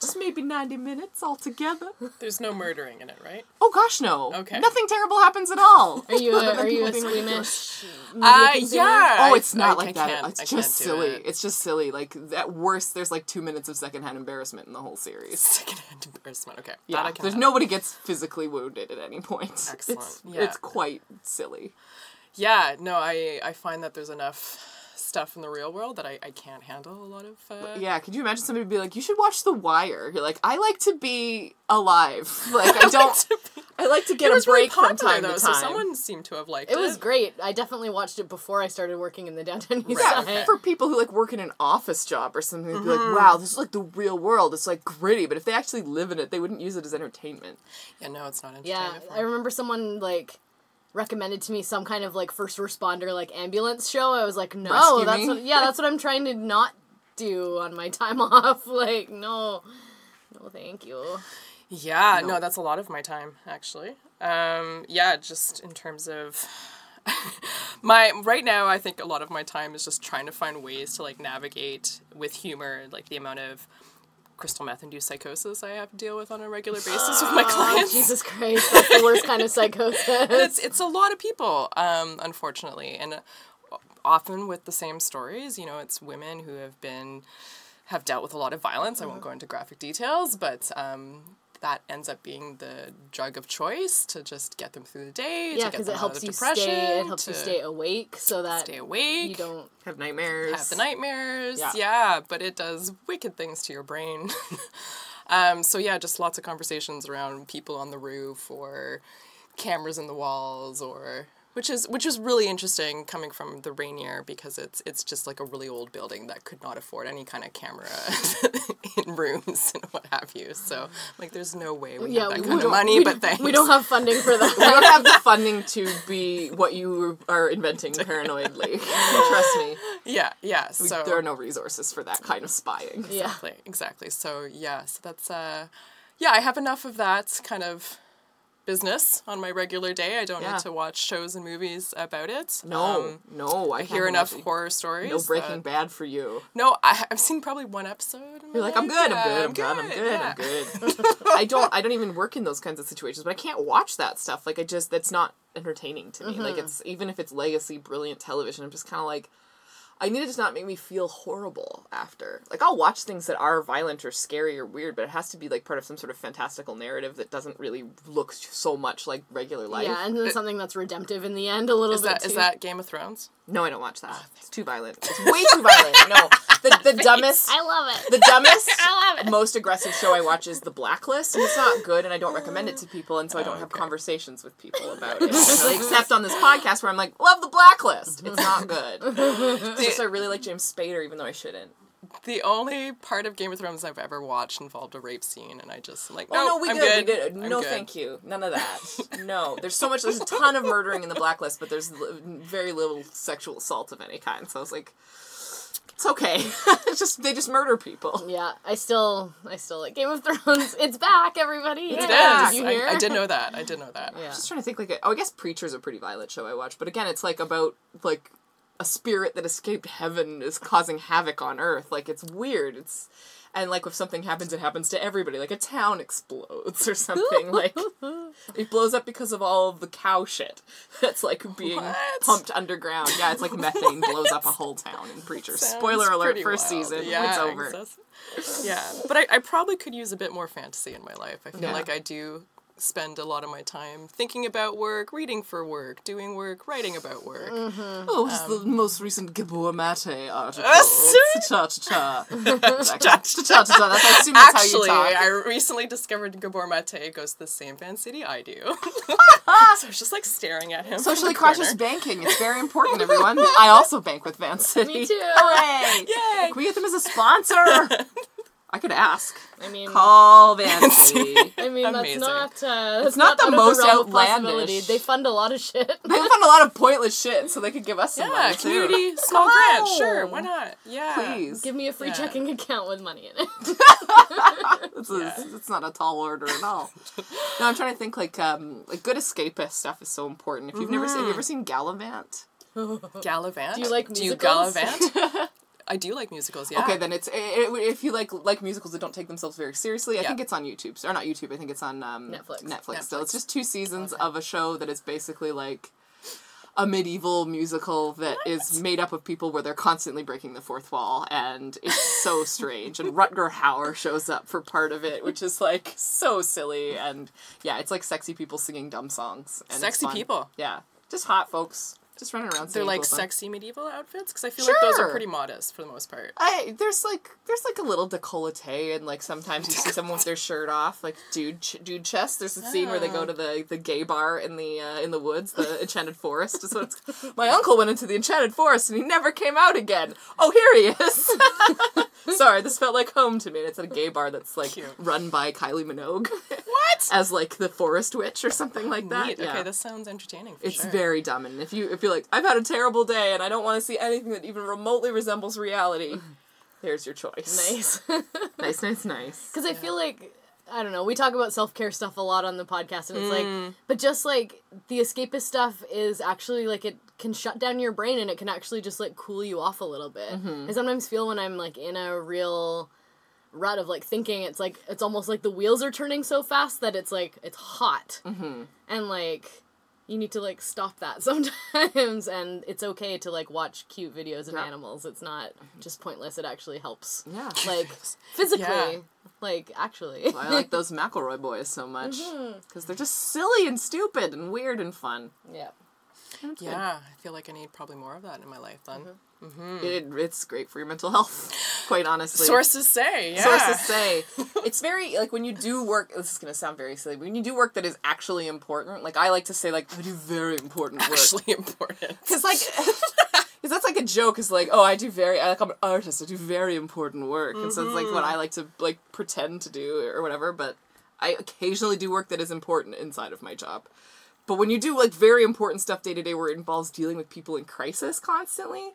Just maybe 90 minutes altogether. There's no murdering in it, right? Oh gosh, no. Okay. Nothing terrible happens at all. Are you a, are you a people being ridiculous. squeamish? Uh, yeah. Oh, it's not I- like I that. It's I just silly. it. It's just silly. Like at worst, there's like two minutes of secondhand embarrassment in the whole series. Secondhand embarrassment. Okay. Yeah, That I there's nobody gets physically wounded at any point. Excellent. It's, Yeah. it's quite silly. Yeah, no, I I find that there's enough stuff in the real world that I, I can't handle a lot of. Uh, Yeah, could you imagine somebody be like, "You should watch The Wire"? You're like, "I like to be alive. [LAUGHS] Like I don't. I like to get a was really break from time though, to so time." someone seemed to have liked it. It was great. I definitely watched it before I started working in the downtown east Yeah, side. okay. for people who like work in an office job or something, they'd be Mm-hmm. like, "Wow, this is like the real world. It's like gritty." But if they actually live in it, they wouldn't use it as entertainment. Yeah, no, it's not Yeah, entertainment. I remember someone like recommended to me some kind of like first responder like ambulance show. I was like, no, Rescue that's me? what, yeah, that's what I'm trying to not do on my time [LAUGHS] off. Like, no, no, thank you. Yeah, no. that's a lot of my time actually. Um, yeah, just in terms of [LAUGHS] my right now, I think a lot of my time is just trying to find ways to like navigate with humor, like the amount of crystal meth induced psychosis I have to deal with on a regular [GASPS] basis with my Oh, clients. Jesus Christ, that's the worst kind of [LAUGHS] psychosis. it's it's a lot of people, um, unfortunately, and uh, often with the same stories. You know, it's women who have been have dealt with a lot of violence. I won't go into graphic details, but um, that ends up being the drug of choice to just get them through the day. yeah, because it helps you depression, stay. It helps you stay awake so that stay awake. you don't. Have nightmares. have the nightmares. Yeah. Yeah. but it does wicked things to your brain. [LAUGHS] um, so yeah, just lots of conversations around people on the roof or cameras in the walls or which is which is really interesting coming from the Rainier because it's it's just like a really old building that could not afford any kind of camera [LAUGHS] in rooms and what have you. So like there's no way we Yeah, have that kind of money, but thanks. We don't have funding for that. [LAUGHS] we don't have the funding to be what you are inventing [LAUGHS] paranoidly. Trust me. Yeah, yeah. We- So there are no resources for that kind of spying. yeah. Exactly, exactly. So yeah, so that's uh yeah, I have enough of that kind of business on my regular day. I don't Yeah. need to watch shows and movies about it. No, Um, no, I I hear enough imagine. horror stories. No Breaking that- Bad for you. No, I, I've seen probably one episode. You're like, I'm good, I'm good, I'm good, I'm good, yeah. I'm good. I don't, I don't even work in those kinds of situations, but I can't watch that stuff. Like, I just, that's not entertaining to me. Mm-hmm. Like, it's even if it's legacy, brilliant television, I'm just kind of like, I need it to not make me feel horrible after. Like, I'll watch things that are violent or scary or weird, but it has to be like part of some sort of fantastical narrative that doesn't really look so much like regular life. Yeah, and then something that's redemptive in the end a little Is bit that too. is that Game of Thrones? No, I don't watch that. Oh, it's too violent. It's way too violent. No, [LAUGHS] the the dumbest. I love it. The dumbest, [LAUGHS] I love it. most aggressive show I watch is The Blacklist, and it's not good, and I don't recommend it to people, and so I don't oh, have okay. conversations with people about it. [LAUGHS] Except on this podcast where I'm like, love The Blacklist. It's not good. It's just I really like James Spader, even though I shouldn't. The only part of Game of Thrones I've ever watched involved a rape scene, and I just am like, Oh no, no, we I'm did. good. We did. No, good." thank you. None of that. [LAUGHS] No, there's so much. There's a ton of murdering in the blacklist, but there's very little sexual assault of any kind. So I was like, It's okay. [LAUGHS] it's just they just murder people. Yeah, I still I still like Game of Thrones. [LAUGHS] It's back, everybody. It's Yeah. is. Did you hear? I, I did know that. I did know that. Yeah. Just trying to think like oh I guess Preacher's a pretty violent show I watch, but again it's like about like a spirit that escaped heaven is causing havoc on earth. Like it's weird. It's and like if something happens, it happens to everybody. Like a town explodes or something. [LAUGHS] like it blows up because of all of the cow shit that's like being What? pumped underground. Yeah, it's like [LAUGHS] methane blows up a whole town in Preacher. Sounds Spoiler alert, first wild. season. Yeah, it's over. [LAUGHS] Yeah, but I, I probably could use a bit more fantasy in my life. I feel Yeah. like I do spend a lot of my time thinking about work, reading for work, doing work, writing about work. Oh, what's Um, the most recent Gabor Mate article? Cha cha cha. Cha cha cha. That's I assume that's Actually, how you talk. I recently discovered Gabor Mate goes to the same Van City I do. [LAUGHS] so I was just like staring at him. Socially the corner. cautious banking. It's very important, [LAUGHS] everyone. I also bank with Van City. Me too. Hooray! Yay! Can we get them as a sponsor? [LAUGHS] I could ask. I mean, Call [LAUGHS] Van City. I mean Amazing. that's not. Uh, that's not the most realm of possibility. outlandish. They fund a lot of shit. They found a lot of pointless shit, so they could give us some Yeah, money too. community small grant. Sure, why not? Yeah. Please. Give me a free Yeah. checking account with money in it. [LAUGHS] [LAUGHS] It's, a- it's not a tall order at all. no, I'm trying to think like um like good escapist stuff is so important. If you've never seen, have you ever seen Galavant? Galavant. Do you like Do you musicals? Galavant? I do like musicals. Yeah. Okay, then it's i i if you like like musicals that don't take themselves very seriously. I Yeah. think it's on YouTube or not YouTube. I think it's on um, Netflix. Netflix. So it's just two seasons of a show that is basically like a medieval musical that is made up of people where they're constantly breaking the fourth wall, and it's so [LAUGHS] strange. And Rutger Hauer shows up for part of it, which is like so silly. And yeah, it's like sexy people singing dumb songs. And Sexy people. Yeah, just hot folks, just running around. They're like sexy medieval outfits because I feel like those are pretty modest for the most part. I there's like there's like a little décolleté and like sometimes you see someone with their shirt off like dude ch- dude chest. There's a scene where they go to the the gay bar in the uh, in the woods, the enchanted forest. Is what it's, my uncle went into the enchanted forest and he never came out again. Oh, here he is. [LAUGHS] Sorry, this felt like home to me. It's at a gay bar that's like Cute. run by Kylie Minogue What? [LAUGHS] as like the forest witch or something like that. Neat. Yeah. Okay, this sounds entertaining. For It's sure. very dumb, and if you if you're like, I've had a terrible day and I don't want to see anything that even remotely resembles reality, [LAUGHS] there's your choice. nice. [LAUGHS] nice, nice, nice. [LAUGHS] Because I feel like I don't know. We talk about self care stuff a lot on the podcast, and it's Mm. like, but just like the escapist stuff is actually like it can shut down your brain and it can actually just like cool you off a little bit. Mm-hmm. I sometimes feel when I'm like in a real rut of like thinking, it's like it's almost like the wheels are turning so fast that it's like it's hot, Mm-hmm. and like you need to like stop that [LAUGHS] sometimes and it's okay to like watch cute videos of Yeah. animals it's not just pointless it actually helps Yeah. [LAUGHS] like [LAUGHS] physically Yeah. like actually I like those McElroy boys so much Mm-hmm. because they're just silly and stupid and weird and fun. yeah It's good. Yeah, I feel like I need probably more of that in my life then. Mm-hmm. Mm-hmm. It, it's great for your mental health, [LAUGHS] quite honestly. Sources say, yeah. Sources say [LAUGHS] it's very like when you do work. This is gonna sound very silly. But when you do work that is actually important, like I like to say, like I do very important work. actually important. Because like, [LAUGHS] because that's like a joke. Is like, oh, I do very. I, like, I'm an artist. I do very important work, and so it's like what mm-hmm. I like to like pretend to do or whatever. But I occasionally do work that is important inside of my job. But when you do like very important stuff day to day, where it involves dealing with people in crisis constantly,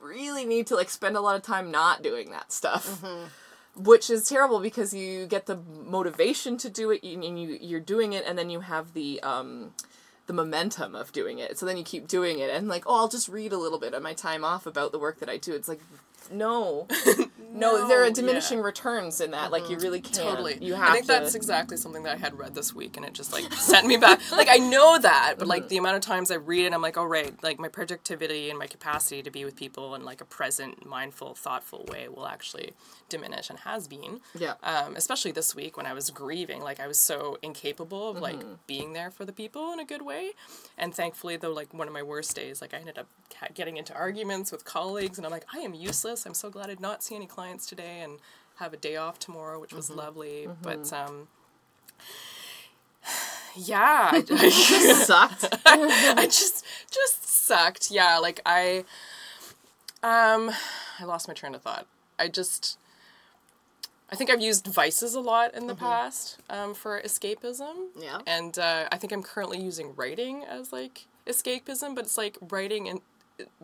really need to like spend a lot of time not doing that stuff. Which is terrible because you get the motivation to do it, and you you're doing it, and then you have the um, the momentum of doing it. So then you keep doing it and like, oh, I'll just read a little bit on my time off about the work that I do. It's like, no, [LAUGHS] no, there are yeah. diminishing returns in that. Like you really mm-hmm. can't. Totally. You have I think to. that's exactly something that I had read this week and it just like sent me back. Like I know that, but like mm-hmm. the amount of times I read it, I'm like, oh right, like my productivity and my capacity to be with people in like a present, mindful, thoughtful way will actually diminish and has been. Yeah. Um, especially this week when I was grieving, like I was so incapable of like mm-hmm. being there for the people in a good way. And thankfully, though, like one of my worst days, like I ended up getting into arguments with colleagues, and I'm like, I am useless. I'm so glad I did not see any clients today and have a day off tomorrow, which was lovely. But um, [SIGHS] yeah, I, I, [LAUGHS] [LAUGHS] sucked. [LAUGHS] I just just sucked. Yeah, like I um I lost my train of thought. I just I think I've used vices a lot in the past um, for escapism. Yeah. And uh, I think I'm currently using writing as like escapism, but it's like writing in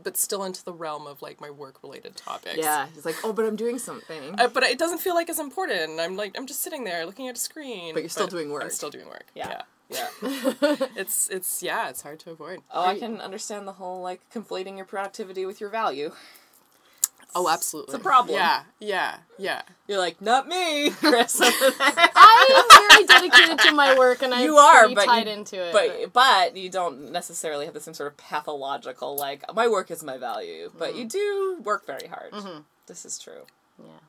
but still into the realm of like my work related topics. Yeah, he's like, oh, but I'm doing something. Uh, but it doesn't feel like as important. I'm like I'm just sitting there looking at a screen. But you're still doing I'm work. still doing work. Yeah. Yeah. Yeah. [LAUGHS] it's it's yeah, it's hard to avoid. oh, I can understand the whole like conflating your productivity with your value. Oh, absolutely. It's a problem. Yeah. Yeah. Yeah. You're like, not me, [LAUGHS] Chris. I am [LAUGHS] very dedicated to my work, and I'm You are, but tied you- into it. but but you don't necessarily have the same sort of pathological like my work is my value, but you mm-hmm. do work very hard. Mm-hmm. This is true. yeah.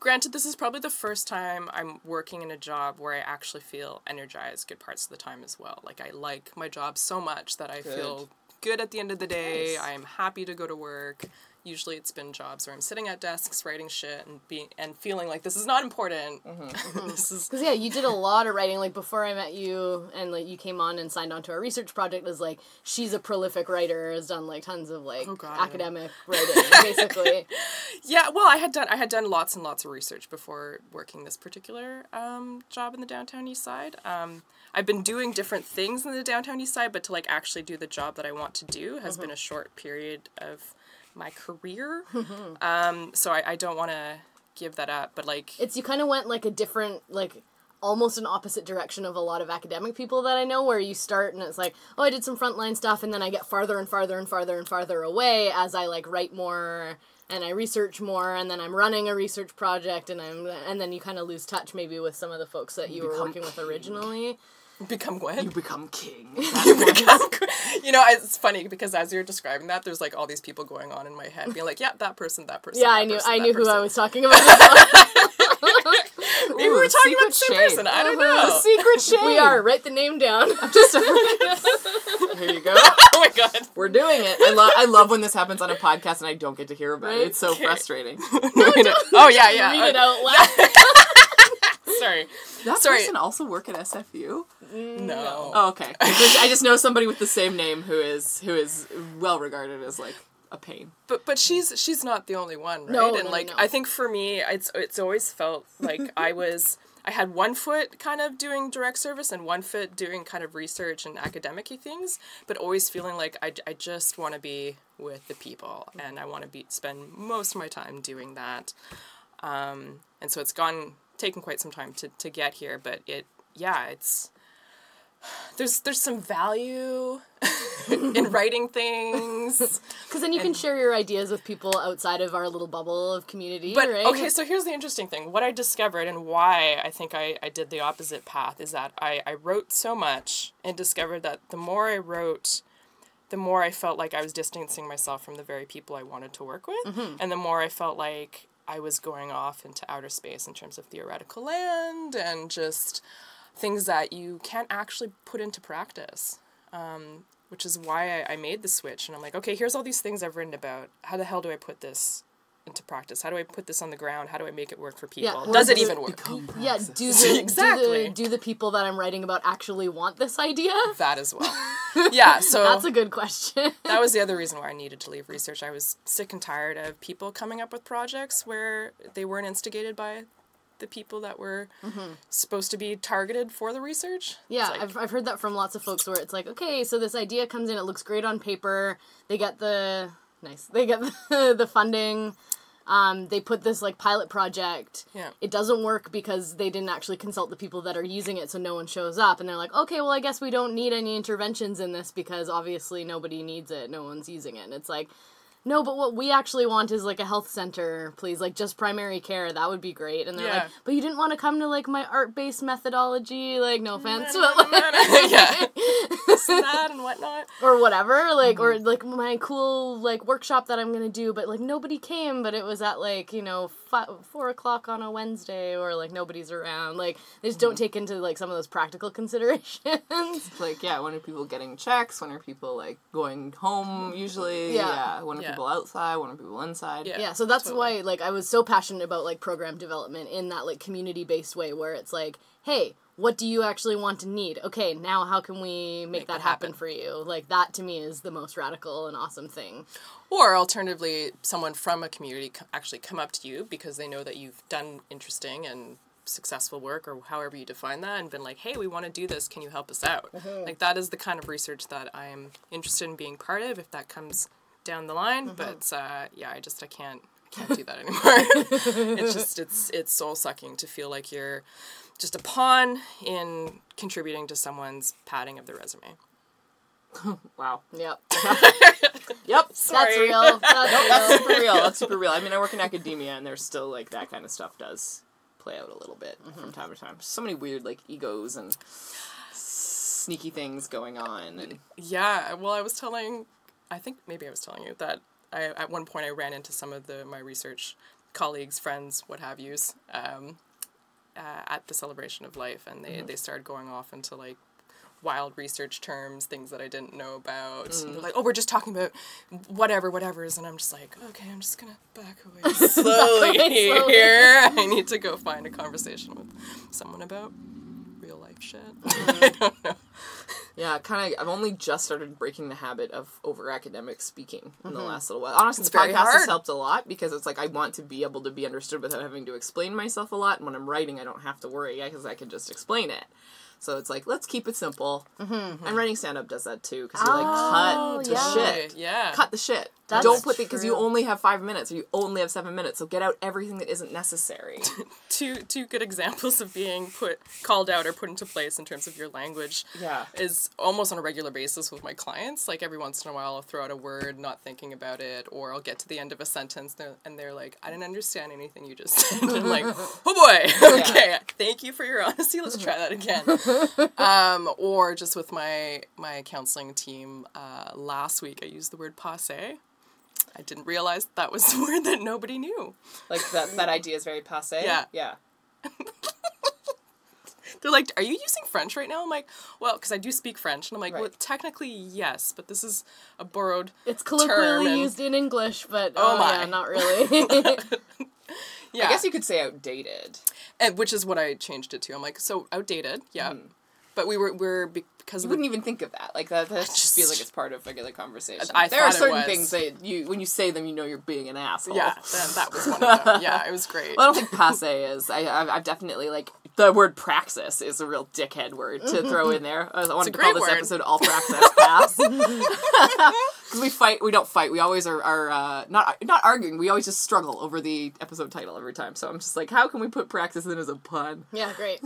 Granted, this is probably the first time I'm working in a job where I actually feel energized good parts of the time as well. Like I like my job so much that I feel good at the end of the day. Nice. I am happy to go to work. Usually it's been jobs where I'm sitting at desks writing shit and being and feeling like this is not important. [LAUGHS] this is Because yeah, you did a lot of writing. Like before I met you, and like you came on and signed on to our research project. Was like she's a prolific writer. Has done like tons of like Oh, God. academic [LAUGHS] writing, basically. Yeah, well, I had done I had done lots and lots of research before working this particular um, job in the downtown east side. Um, I've been doing different things in the downtown east side, but to like actually do the job that I want to do has been a short period of my career. [LAUGHS] um, so I, I don't want to give that up, but like It's you kind of went like a different like almost an opposite direction of a lot of academic people that I know where you start and it's like, oh, I did some frontline stuff and then I get farther and farther and farther and farther away as I like write more and I research more and then I'm running a research project and I'm and then you kind of lose touch maybe with some of the folks that you were working with originally. Become what? You become king. [LAUGHS] you become. You know, it's funny because as you're describing that, there's like all these people going on in my head, being like, "Yeah, that person, that person." Yeah, that I knew person, I knew who I was talking about. [LAUGHS] Maybe we're talking about the same shade. person. I don't Uh-huh. know. Secret shade. [LAUGHS] we are. Write the name down. Just a- Here you go. oh my god. We're doing it. I love I love when this happens on a podcast and I don't get to hear about Right? it. It's so frustrating. oh yeah, yeah. Read it uh, out loud. Sorry. That Sorry. person also work at SFU? No. Oh, okay. I just know somebody with the same name who is who is well regarded as like a pain. But but she's she's not the only one, right? No, and no, like no. I think for me, it's it's always felt like [LAUGHS] I was I had one foot kind of doing direct service and one foot doing kind of research and academic things, but always feeling like I, I just want to be with the people and I want to be spend most of my time doing that. Um, and so it's gone taken quite some time to, to get here, but it yeah, it's there's there's some value [LAUGHS] in writing things. Because then you can share your ideas with people outside of our little bubble of community, But right? okay, so here's the interesting thing. What I discovered and why I think I, I did the opposite path is that I, I wrote so much and discovered that the more I wrote, the more I felt like I was distancing myself from the very people I wanted to work with. Mm-hmm. And the more I felt like I was going off into outer space in terms of theoretical land and just things that you can't actually put into practice. Um, which is why I, I made the switch. And I'm like, okay, here's all these things I've written about. How the hell do I put this into practice? How do I put this on the ground? How do I make it work for people? well, Does it does it even work? yeah, do the, Exactly. do the [LAUGHS] do the people that I'm writing about actually want this idea? That as well. [LAUGHS] yeah, so That's a good question. [LAUGHS] that was the other reason why I needed to leave research. I was sick and tired of people coming up with projects where they weren't instigated by the people that were mm-hmm. supposed to be targeted for the research. Yeah, like- I've, I've heard that from lots of folks where it's like, okay, so this idea comes in, it looks great on paper, they get the nice, they get the, the funding, um, they put this like pilot project. Yeah. It doesn't work because they didn't actually consult the people that are using it, so no one shows up, and they're like, okay, well, I guess we don't need any interventions in this because obviously nobody needs it, no one's using it. And it's like, no, but what we actually want is like a health center, please, like just primary care. That would be great. And they're Yeah. like, but you didn't want to come to like my art based methodology, like no offense, but like, yeah, [LAUGHS] this and that and whatnot. or whatever, like or Mm-hmm. like my cool like workshop that I'm gonna do, but like nobody came, but it was at like you know fi- four o'clock on a Wednesday, or like nobody's around. Like they just don't Mm-hmm. take into like some of those practical [LAUGHS] considerations. Like, yeah, when are people getting checks? When are people like going home usually? Yeah. Yeah. When are Yeah. people outside? When are people inside? Yeah. yeah so that's totally. why like i was so passionate about like program development in that like community based way where it's like hey what do you actually want to need okay now how can we make, that, that happen. happen. for you like that to me is the most radical and awesome thing Or alternatively, someone from a community actually come up to you because they know that you've done interesting and successful work or however you define that and been like, hey, we want to do this. Can you help us out? Like, that is the kind of research that I am interested in being part of if that comes down the line. But uh, yeah, I just I can't can't do that anymore. [LAUGHS] it's just it's it's soul sucking to feel like you're just a pawn in contributing to someone's padding of the resume. [LAUGHS] Wow. Yep. [LAUGHS] Yep. That's [LAUGHS] real. That's That's real. super real. That's super real. I mean, I work in academia, and there's still like that kind of stuff does play out a little bit from time to time. So many weird like egos and sneaky things going on, and Yeah, well, I was telling, I think maybe I was telling you that I at one point I ran into some of the my research colleagues, friends, what have yous, um, uh, at the celebration of life, and they they started going off into like wild research terms, things that I didn't know about. And they're like, oh, we're just talking about whatever, whatever's, and I'm just like, okay, I'm just gonna back away [LAUGHS] slowly [LAUGHS] slowly. here. [LAUGHS] I need to go find a conversation with someone about real life shit. I don't know. yeah, kind of. I've only just started breaking the habit of over academic speaking in the mm-hmm. last little while. Honestly, It's the very podcast has hard. helped a lot because it's like I want to be able to be understood without having to explain myself a lot. And when I'm writing, I don't have to worry because I can just explain it. So it's like let's keep it simple. Mm-hmm. And writing stand up does that too because you like Oh, cut the yeah. shit. Yeah. cut the shit. That's Don't put the because you only have five minutes or you only have seven minutes. So get out everything that isn't necessary. [LAUGHS] two two good examples of being put called out or put into place in terms of your language Yeah. is almost on a regular basis with my clients like every once in a while i'll throw out a word not thinking about it or i'll get to the end of a sentence and they're- and they're like i didn't understand anything you just said and [LAUGHS] i'm like oh boy [LAUGHS] okay thank you for your honesty let's try that again [LAUGHS] um, or just with my my counseling team uh, last week i used the word passe I didn't realize that was [LAUGHS] the word that nobody knew. like that that idea is very passe. Yeah. Yeah. [LAUGHS] They're like, "Are you using French right now?" I'm like, "Well, because I do speak French." And I'm like, Right. "Well, technically, yes, but this is a borrowed." It's colloquially and- used in English, but Oh oh, my. yeah, not really. Yeah, I guess you could say outdated. and which is what I changed it to. I'm like, so outdated, yeah, mm. But we were we're because You wouldn't even think of that. Like that, that just, just- feels like it's part of regular conversation. I there are certain things that you when you say them, you know you're being an asshole. yeah, that, that was one of them. [LAUGHS] Yeah, it was great. Well, I don't think passe is. I, I've, I've definitely like the word praxis is a real dickhead word to throw in there. I wanted to call this word. episode "All Praxis Pass" [LAUGHS] [LAUGHS] because we fight. We don't fight. We always are, are uh, not not arguing. We always just struggle over the episode title every time. So I'm just like, how can we put praxis in as a pun? yeah, great.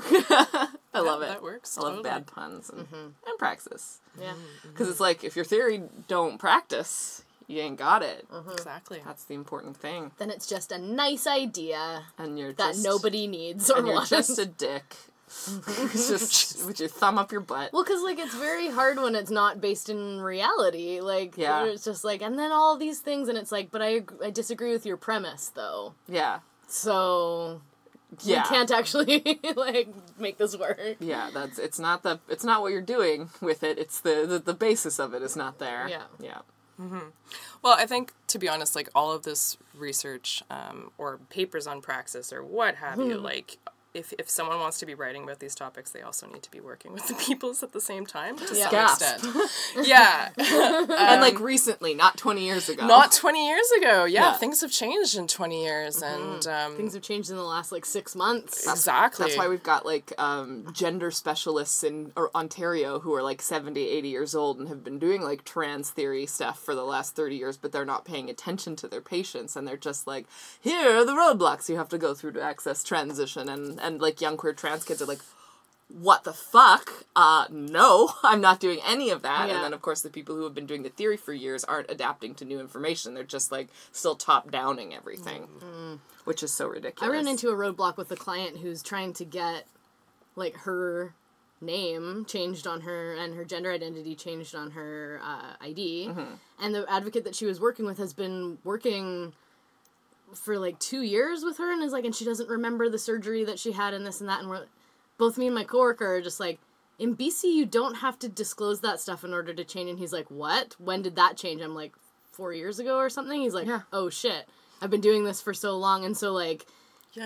I love it. that works, I love totally. bad puns and, mm-hmm. and praxis Yeah. Mm-hmm. Mm-hmm. because it's like if your theory don't practice, you ain't got it. exactly. That's the important thing. Then it's just a nice idea And you're that just, nobody needs or and you're just a dick. [LAUGHS] It's just [LAUGHS] with your thumb up your butt. Well, because like it's very hard when it's not based in reality. Like, Yeah. it's just like, and then all these things, and it's like, but I I disagree with your premise though. Yeah. So Yeah. we can't actually [LAUGHS] like make this work. Yeah, that's it's not the it's not what you're doing with it. It's the the, the basis of it is not there. Yeah. Yeah. Mm-hmm. Well, I think to be honest, like all of this research um, or papers on praxis or what have you, like if if someone wants to be writing about these topics, they also need to be working with the [LAUGHS] peoples at the same time to Yeah. some Gasp. extent. yeah, [LAUGHS] and like recently, not 20 years ago. not twenty years ago. Yeah, Yeah. things have changed in twenty years, and um, Things have changed in the last like six months. exactly. That's why we've got like um, gender specialists in or Ontario who are like 70, 80 years old and have been doing like trans theory stuff for the last 30 years, but they're not paying attention to their patients and they're just like, here are the roadblocks you have to go through to access transition. And, and like young queer trans kids are like, what the fuck? Uh, no, [LAUGHS] I'm not doing any of that. Yeah. And then, of course, the people who have been doing the theory for years aren't adapting to new information. They're just like still top downing everything, which is so ridiculous. I ran into a roadblock with a client who's trying to get like her name changed on her and her gender identity changed on her uh, ID. And the advocate that she was working with has been working for like two years with her and is like, and she doesn't remember the surgery that she had and this and that. And we're both me and my coworker are just like, in BC, you don't have to disclose that stuff in order to change. And he's like, what? When did that change? I'm like, four years ago or something. He's like, Yeah. oh shit. I've been doing this for so long. And so, like,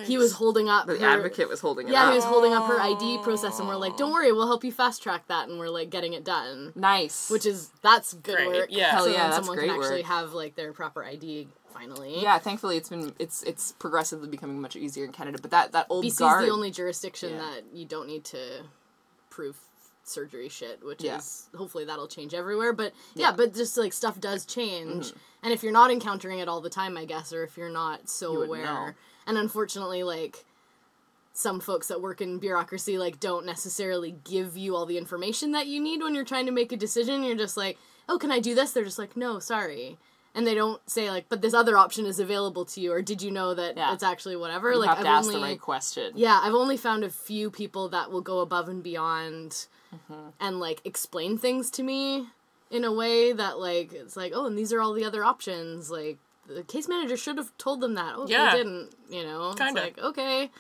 he was holding up the her, advocate was holding it yeah up. he was holding up her id process and we're like don't worry we'll help you fast track that and we're like getting it done Nice. which is that's good Great, work yeah. Hell so yeah, then that's someone great can actually work. have like their proper id finally yeah, thankfully it's been it's it's progressively becoming much easier in Canada. But that that old BC's guard. the only jurisdiction Yeah. that you don't need to prove surgery shit, which Yeah. is hopefully that'll change everywhere. But yeah, but just like stuff does change, Mm-hmm. and if you're not encountering it all the time, I guess, or if you're not so You aware, know. and unfortunately, like some folks that work in bureaucracy like don't necessarily give you all the information that you need when you're trying to make a decision. You're just like, oh, can I do this? They're just like, no, sorry. And they don't say like, but this other option is available to you, or did you know that Yeah. it's actually whatever? You like have I've to ask only, the right question. yeah, I've only found a few people that will go above and beyond Mm-hmm. and like explain things to me in a way that like it's like, oh, and these are all the other options. Like the case manager should have told them that. Oh, Yeah. they didn't. You know, Kinda. like okay,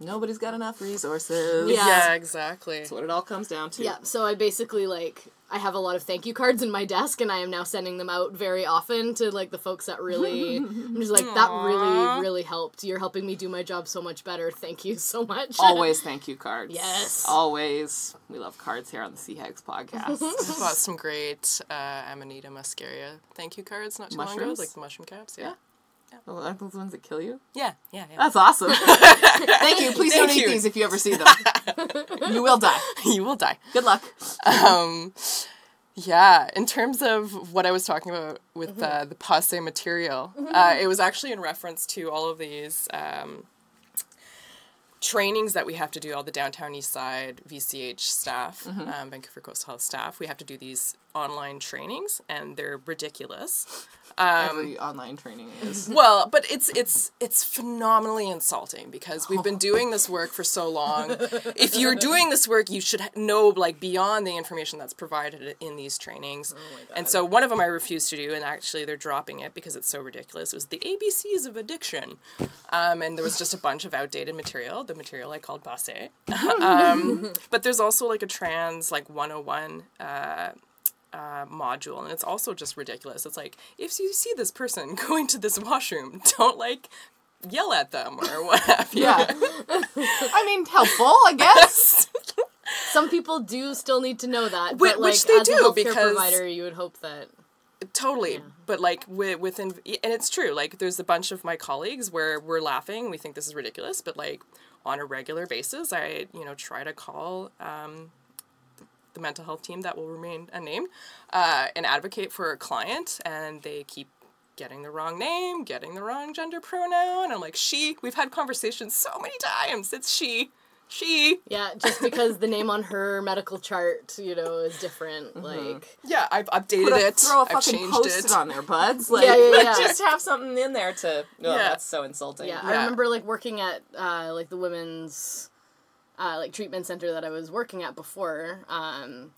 Nobody's got enough resources. Yeah. Yeah, exactly. That's what it all comes down to. yeah. So I basically like I have a lot of thank you cards in my desk, and I am now sending them out very often to like the folks that really. [LAUGHS] I'm just like that really really helped. You're helping me do my job so much better. Thank you so much. [LAUGHS] Always thank you cards. Yes. Always. We love cards here on the Sea Hags podcast. [LAUGHS] I bought some great uh, Amanita muscaria thank you cards not too long ago, like the mushroom caps. Yeah. Oh, aren't those the ones that kill you? Yeah, yeah, yeah. That's awesome. [LAUGHS] thank you. Please Thank don't eat these if you ever see them. [LAUGHS] you will die. you will die. Good luck. Um, yeah, in terms of what I was talking about with uh, the passe material, uh, it was actually in reference to all of these um, trainings that we have to do, all the downtown east side VCH staff, um, Vancouver Coastal Health staff. We have to do these online trainings, and they're ridiculous. Every online training is. [LAUGHS] Well, but it's it's it's phenomenally insulting because we've been [LAUGHS] doing this work for so long. if you're doing this work, you should know like beyond the information that's provided in these trainings. and so one of them I refused to do, and actually they're dropping it because it's so ridiculous. It was the ABCs of addiction, um, and there was just a bunch of outdated material. The material I called passe. [LAUGHS] um, but there's also like a trans like 101 uh, uh, module, and it's also just ridiculous. It's like if you see this person [LAUGHS] going to this washroom, [LAUGHS] don't like yell at them or [LAUGHS] what have you. Yeah. I mean, helpful, I guess. Some people do still need to know that, Whi- but like which they do, because- provider, you would hope that totally. But like within, and it's true. Like there's a bunch of my colleagues where we're laughing, we think this is ridiculous, but like on a regular basis, I you know try to call. Um, the mental health team that will remain unnamed uh, and advocate for a client and they keep getting the wrong name getting the wrong gender pronoun i'm like she we've had conversations so many times it's she she yeah, just because the name on her medical chart, you know, is different. Like yeah i've updated a, it throw a i've fucking changed post it on there, buds. [LAUGHS] Like, Yeah, yeah, yeah. just have something in there to. Oh, Yeah. that's so insulting. yeah, I remember like working at uh, like the women's uh, like treatment center that I was working at before. Um,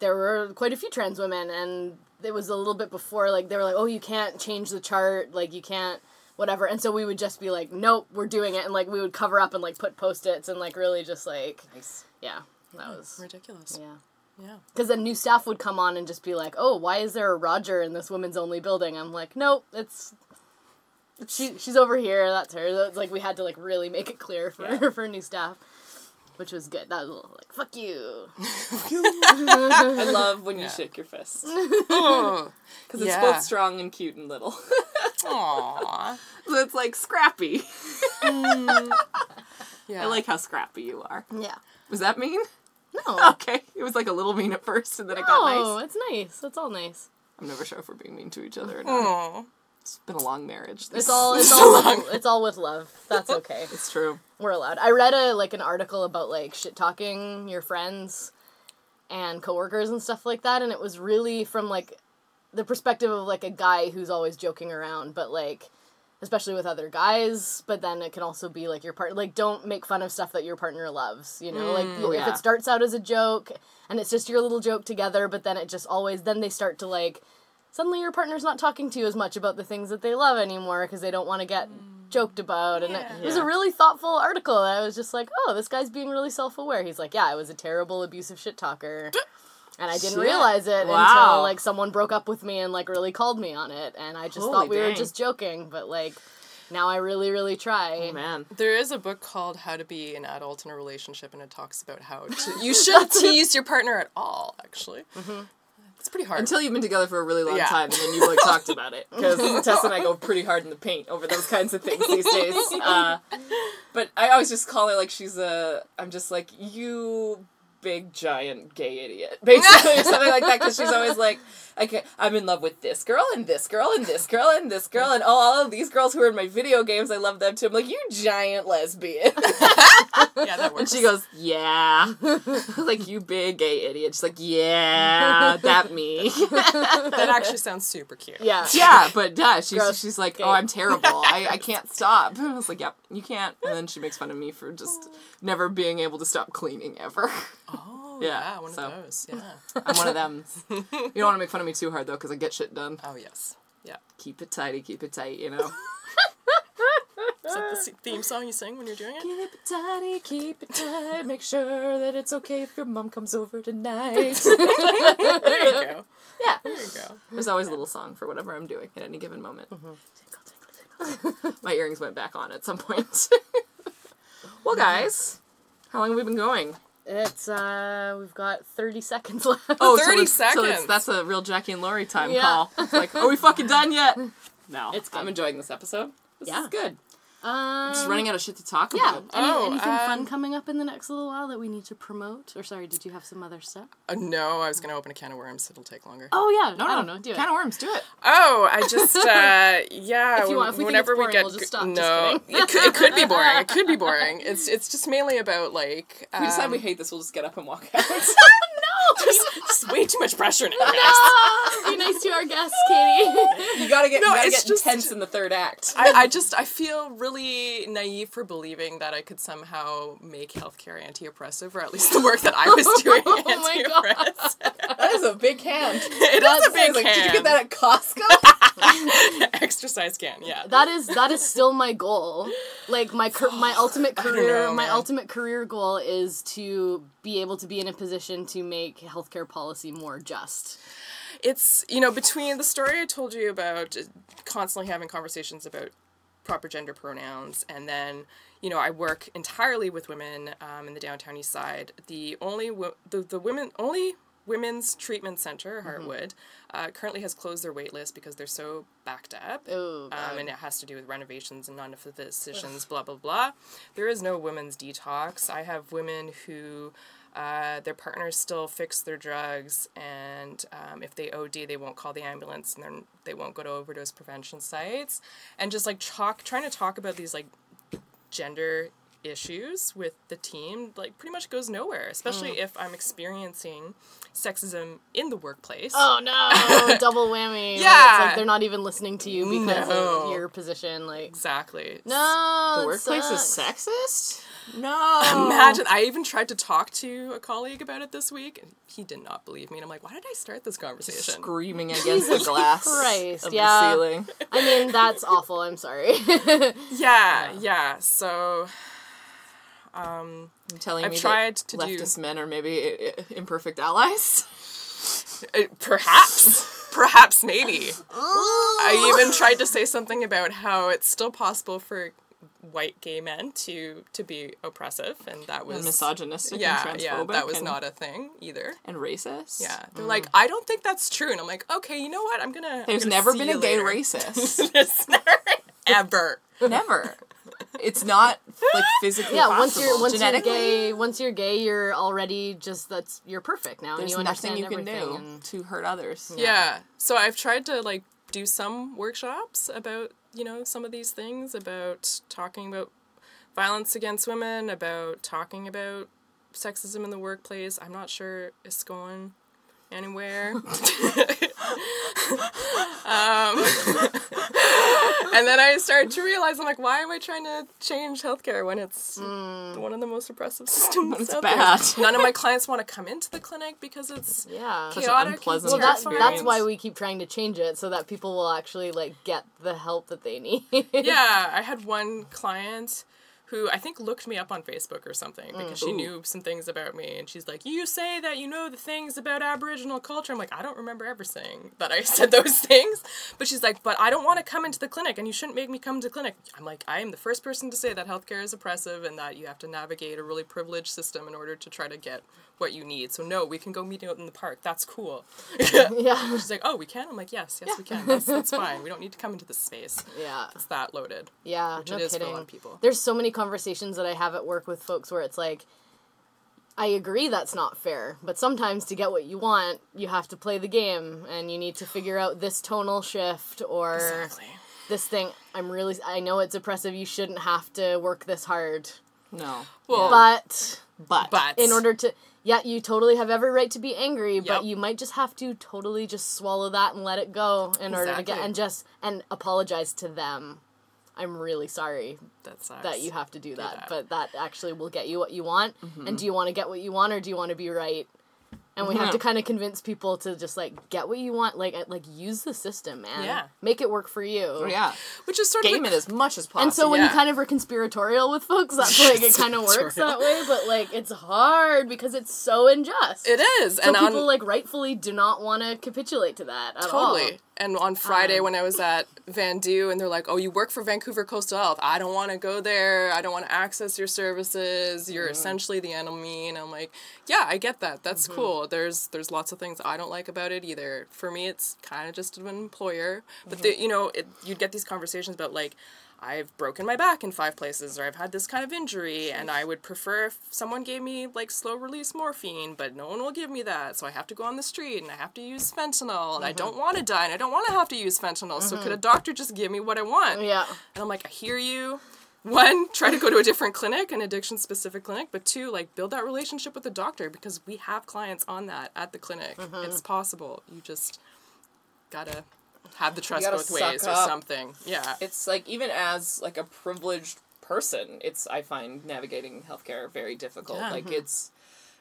there were quite a few trans women, and it was a little bit before like they were like, oh, you can't change the chart, like you can't whatever, and so we would just be like, nope, we're doing it, and like we would cover up and like put post its and like really just like Nice. yeah, that was ridiculous yeah. yeah Because then new staff would come on and just be like, "Oh, why is there a Roger in this women's only building?" I'm like, "Nope, it's she. She's over here. That's her." It's like we had to like really make it clear for [LAUGHS] for new staff, which was good. That was a little like, "Fuck you." I love when you shake your fist. oh, [LAUGHS] Because it's Yeah. both strong and cute and little. [LAUGHS] Aww. so it's like scrappy. Mm. [LAUGHS] yeah I like how scrappy you are. Yeah. Was that mean? No. Okay. It was like a little mean at first and then it got nice. Oh, it's nice. It's all nice. I'm never sure if we're being mean to each other or not. Aw. It's been a long marriage. It's all it's [LAUGHS] all with, it's all with love. That's [LAUGHS] okay. It's true. We're allowed. I read a like an article about like shit talking your friends and coworkers and stuff like that, and it was really from like the perspective of like a guy who's always joking around, but like especially with other guys. But then it can also be like your partner. Like don't make fun of stuff that your partner loves. You know, like Oh, if it starts out as a joke and it's just your little joke together, but then it just always then they start to like suddenly your partner's not talking to you as much about the things that they love anymore because they don't want to get mm. joked about and it, it was a really thoughtful article. And i was just like oh this guy's being really self-aware. He's like yeah i was a terrible abusive shit talker. And i didn't Shit. realize it Wow. until like someone broke up with me and like really called me on it and i just Holy thought we were just joking but like now i really really try. Oh, man. There is a book called How to Be an Adult in a Relationship, and it talks about how to, you [LAUGHS] shouldn't tease your partner at all. Actually, it's pretty hard. Until you've been together for a really long Yeah. time and then you've like talked about it. Because [LAUGHS] Tess and I go pretty hard in the paint over those kinds of things these days. [LAUGHS] Uh, but I always just call her like she's a. I'm just like, you big giant gay idiot, [LAUGHS] basically, or something like that. Because she's always like, okay, I'm in love with this girl and this girl and this girl and this girl and all, all of these girls who are in my video games. I love them too. I'm like, you giant lesbian. [LAUGHS] Yeah, that works. [LAUGHS] And she goes, yeah. like, you big gay idiot. She's like, yeah, that me. that actually sounds super cute. Yeah. yeah, but yeah, she's, Gross. she's like, Gay. oh, I'm terrible. I, I can't stop. I was like, yep, you can't. And then she makes fun of me for just never being able to stop cleaning ever. Yeah, yeah, one so. of those. [LAUGHS] Yeah. I'm one of them. [LAUGHS] You don't want to make fun of me too hard, though, because I get shit done. Oh, yes. Yeah. Keep it tidy, keep it tight, you know? [LAUGHS] Is that the theme song you sing when you're doing it? Keep it tidy, keep it tight. Make sure that it's okay if your mom comes over tonight. There you go. yeah. There you go. There's always a little song for whatever I'm doing at any given moment. Mm-hmm. My earrings went back on at some point. well, guys, how long have we been going? It's uh we've got 30 seconds [LAUGHS] left. Oh, 30 so it's- So it's, seconds. that's a real Jackie and Laurie time Yeah. call. It's like, are we fucking done yet? [LAUGHS] No. It's I'm enjoying this episode. This Yeah. is good. Um, I'm just running out of shit to talk Yeah. about. Any, Oh, anything fun um, coming up in the next little while that we need to promote? Or sorry, did you have some other stuff? Uh, no, I was going to open a can of worms. It'll take longer. Oh yeah. No, no, no, don't. Do it. Can of worms, do it. Oh, I [LAUGHS] just uh yeah. If you want- if we think whenever it's boring, we get we'll just stop. Just no, kidding. it could it could be boring. It could be [LAUGHS] boring. It's it's just mainly about like If we decide um, we hate this, we'll just get up and walk [LAUGHS] out. [LAUGHS] just, just way too much pressure now. Ah, [LAUGHS] be nice to our guests, Katie. you gotta get, No, you gotta it's get just- intense in the third act. I, I just I feel really naive for believing that I could somehow make healthcare anti-oppressive, or at least the work that I was doing [LAUGHS] Oh my anti-oppressive. that is a big hand. It is a big Like, did you get that at Costco? Exercise can, yeah. that is that is still my goal. Like my car- my [SIGHS] ultimate career know, my man. ultimate career goal is to be able to be in a position to make healthcare policy more just. it's you know between the story I told you about uh, constantly having conversations about proper gender pronouns and then you know I work entirely with women um, in the downtown east side the only wo- the, the women only women's treatment center Heartwood uh, currently has closed their wait list because they're so backed up Oh, um, and it has to do with renovations and non physicians, blah blah blah. There is no women's detox. I have women who uh, their partners still fix their drugs, and um, if they OD, they won't call the ambulance, and then they won't go to overdose prevention sites, and just like talk, trying to talk about these like gender issues with the team like pretty much goes nowhere especially if i'm experiencing sexism in the workplace Oh no, [LAUGHS] double whammy. It's Yeah. like they're not even listening to you because No. of your position. Like, exactly no, the workplace is sexist? No. Imagine, I even tried to talk to a colleague about it this week, and he did not believe me. And I'm like, why did I start this conversation? Screaming [LAUGHS] against the glass Christ, of yeah. the ceiling. I mean, that's awful. I'm sorry. [LAUGHS] Yeah, yeah. So, um, I'm telling I've me tried that to do- leftist men are maybe i- i- imperfect allies. [LAUGHS] uh, perhaps, perhaps, maybe. I even tried to say something about how it's still possible for white gay men to to be oppressive, and that was And misogynistic Yeah, and transphobic. yeah, that was and, not a thing either. and racist. Yeah, they're mm. like, I don't think that's true, and I'm like, okay, you know what? I'm gonna. I'm There's gonna never see been a gay later. racist. [LAUGHS] There's never ever. never. It's not like physically yeah, possible. once you're once you're gay, once you're gay, you're already just that's you're perfect now. there's and you nothing understand you can everything. do And, to hurt others. Yeah. So I've tried to like do some workshops about, you know, some of these things about talking about violence against women, about talking about sexism in the workplace. I'm not sure it's going anywhere. [LAUGHS] um, [LAUGHS] and then I started to realize I'm like, why am I trying to change healthcare when it's one of the most oppressive [LAUGHS] systems? It's out there? bad. None of my clients want to come into the clinic because it's yeah. Such an chaotic. unpleasant Well, and that's that's why we keep trying to change it so that people will actually like get the help that they need. yeah, I had one client who I think looked me up on Facebook or something because she mm. knew some things about me and she's like, "You say that you know the things about Aboriginal culture." I'm like, "I don't remember ever saying that I [LAUGHS] said those things." But she's like, "But I don't want to come into the clinic and you shouldn't make me come to clinic." I'm like, "I am the first person to say that healthcare is oppressive and that you have to navigate a really privileged system in order to try to get what you need. So no, we can go meet out in the park. That's cool." [LAUGHS] yeah. [LAUGHS] She's like, "Oh, we can." I'm like, "Yes, yes, we can. That's, that's fine. We don't need to come into this space. Yeah. It's that loaded." Yeah, Which no it is for a kidding. lot of people. There's so many conversations that I have at work with folks where it's like, I agree that's not fair, but sometimes to get what you want, you have to play the game and you need to figure out this tonal shift or Exactly. this thing. I'm really I know it's oppressive. You shouldn't have to work this hard. No. Well, But But. but in order to yeah, you totally have every right to be angry, Yep. but you might just have to totally just swallow that and let it go in order to get and just and apologize to them. I'm really sorry that sucks. that you have to do that, that. but that actually will get you what you want. Mm-hmm. And do you want to get what you want or do you want to be right? And we have to kind of convince people to just like get what you want, like uh, like use the system, man. Yeah. Make it work for you. Oh, yeah. Which is sort Game of it as much as possible. And so when you kind of are conspiratorial with folks, that's like it [LAUGHS] kind of works that way. But like it's hard because it's so unjust. it is, So and people on, like rightfully do not want to capitulate to that at all. Totally. And on Friday Um, when I was at VANDU and they're like, "Oh, you work for Vancouver Coastal Health. I don't want to go there. I don't want to access your services. You're essentially the enemy." And I'm like, "Yeah, I get that. That's cool. There's there's lots of things I don't like about it either. For me, it's kind of just an employer. But the, mm-hmm. you know, it, you'd get these conversations about like I've broken my back in five places, or I've had this kind of injury, and I would prefer if someone gave me like slow release morphine, but no one will give me that, so I have to go on the street and I have to use fentanyl, and I don't mm-hmm. want to die, and I don't want to have to use fentanyl. So could mm-hmm. a doctor just give me what I want? Yeah. And I'm like, I hear you. One, try to go to a different clinic, an addiction specific clinic, but two, like build that relationship with the doctor because we have clients on that at the clinic. Mm-hmm. It's possible. You just gotta have the trust both ways or up. something. Yeah. it's like even as like a privileged person, it's I find navigating healthcare very difficult. Yeah. Like mm-hmm. it's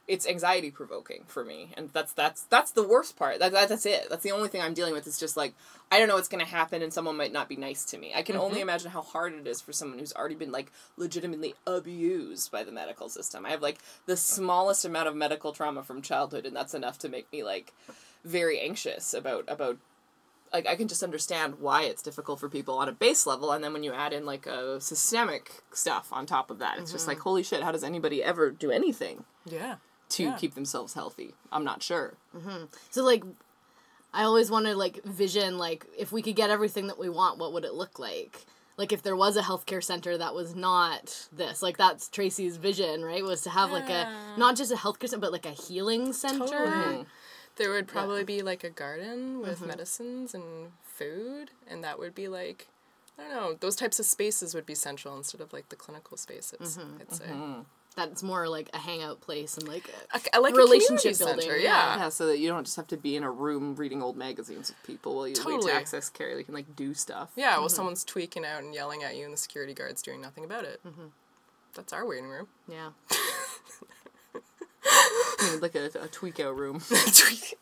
it's anxiety provoking for me, and that's that's that's the worst part. That, that that's it. That's the only thing I'm dealing with. Is just like I don't know what's gonna happen, and someone might not be nice to me. I can only mm-hmm. imagine how hard it is for someone who's already been like legitimately abused by the medical system. I have like the smallest amount of medical trauma from childhood, and that's enough to make me like very anxious about about like I can just understand why it's difficult for people on a base level, and then when you add in like a systemic stuff on top of that, it's just mm-hmm. like holy shit. How does anybody ever do anything yeah. To Yeah. keep themselves healthy? I'm not sure. Mm-hmm. So like I always wanted to like vision like if we could get everything that we want, what would it look like? Like if there was a healthcare center that was not this, like that's Tracy's vision, right? Was to have like a not just a healthcare center, but like a healing center. Totally. Mm-hmm. There would probably be like a garden with mm-hmm. medicines and food, and that would be like, I don't know, those types of spaces would be central instead of like the clinical spaces, I'd say. That's more like a hangout place and like a, I- I like Relationship a building, center, yeah. yeah. Yeah, so that you don't just have to be in a room reading old magazines with people while you wait Totally. to access care. You can like do stuff. Yeah, well, mm-hmm. someone's tweaking out and yelling at you, and the security guard's doing nothing about it. Mm-hmm. That's our waiting room. yeah. [LAUGHS] You know, like a, a [LAUGHS] tweak out room.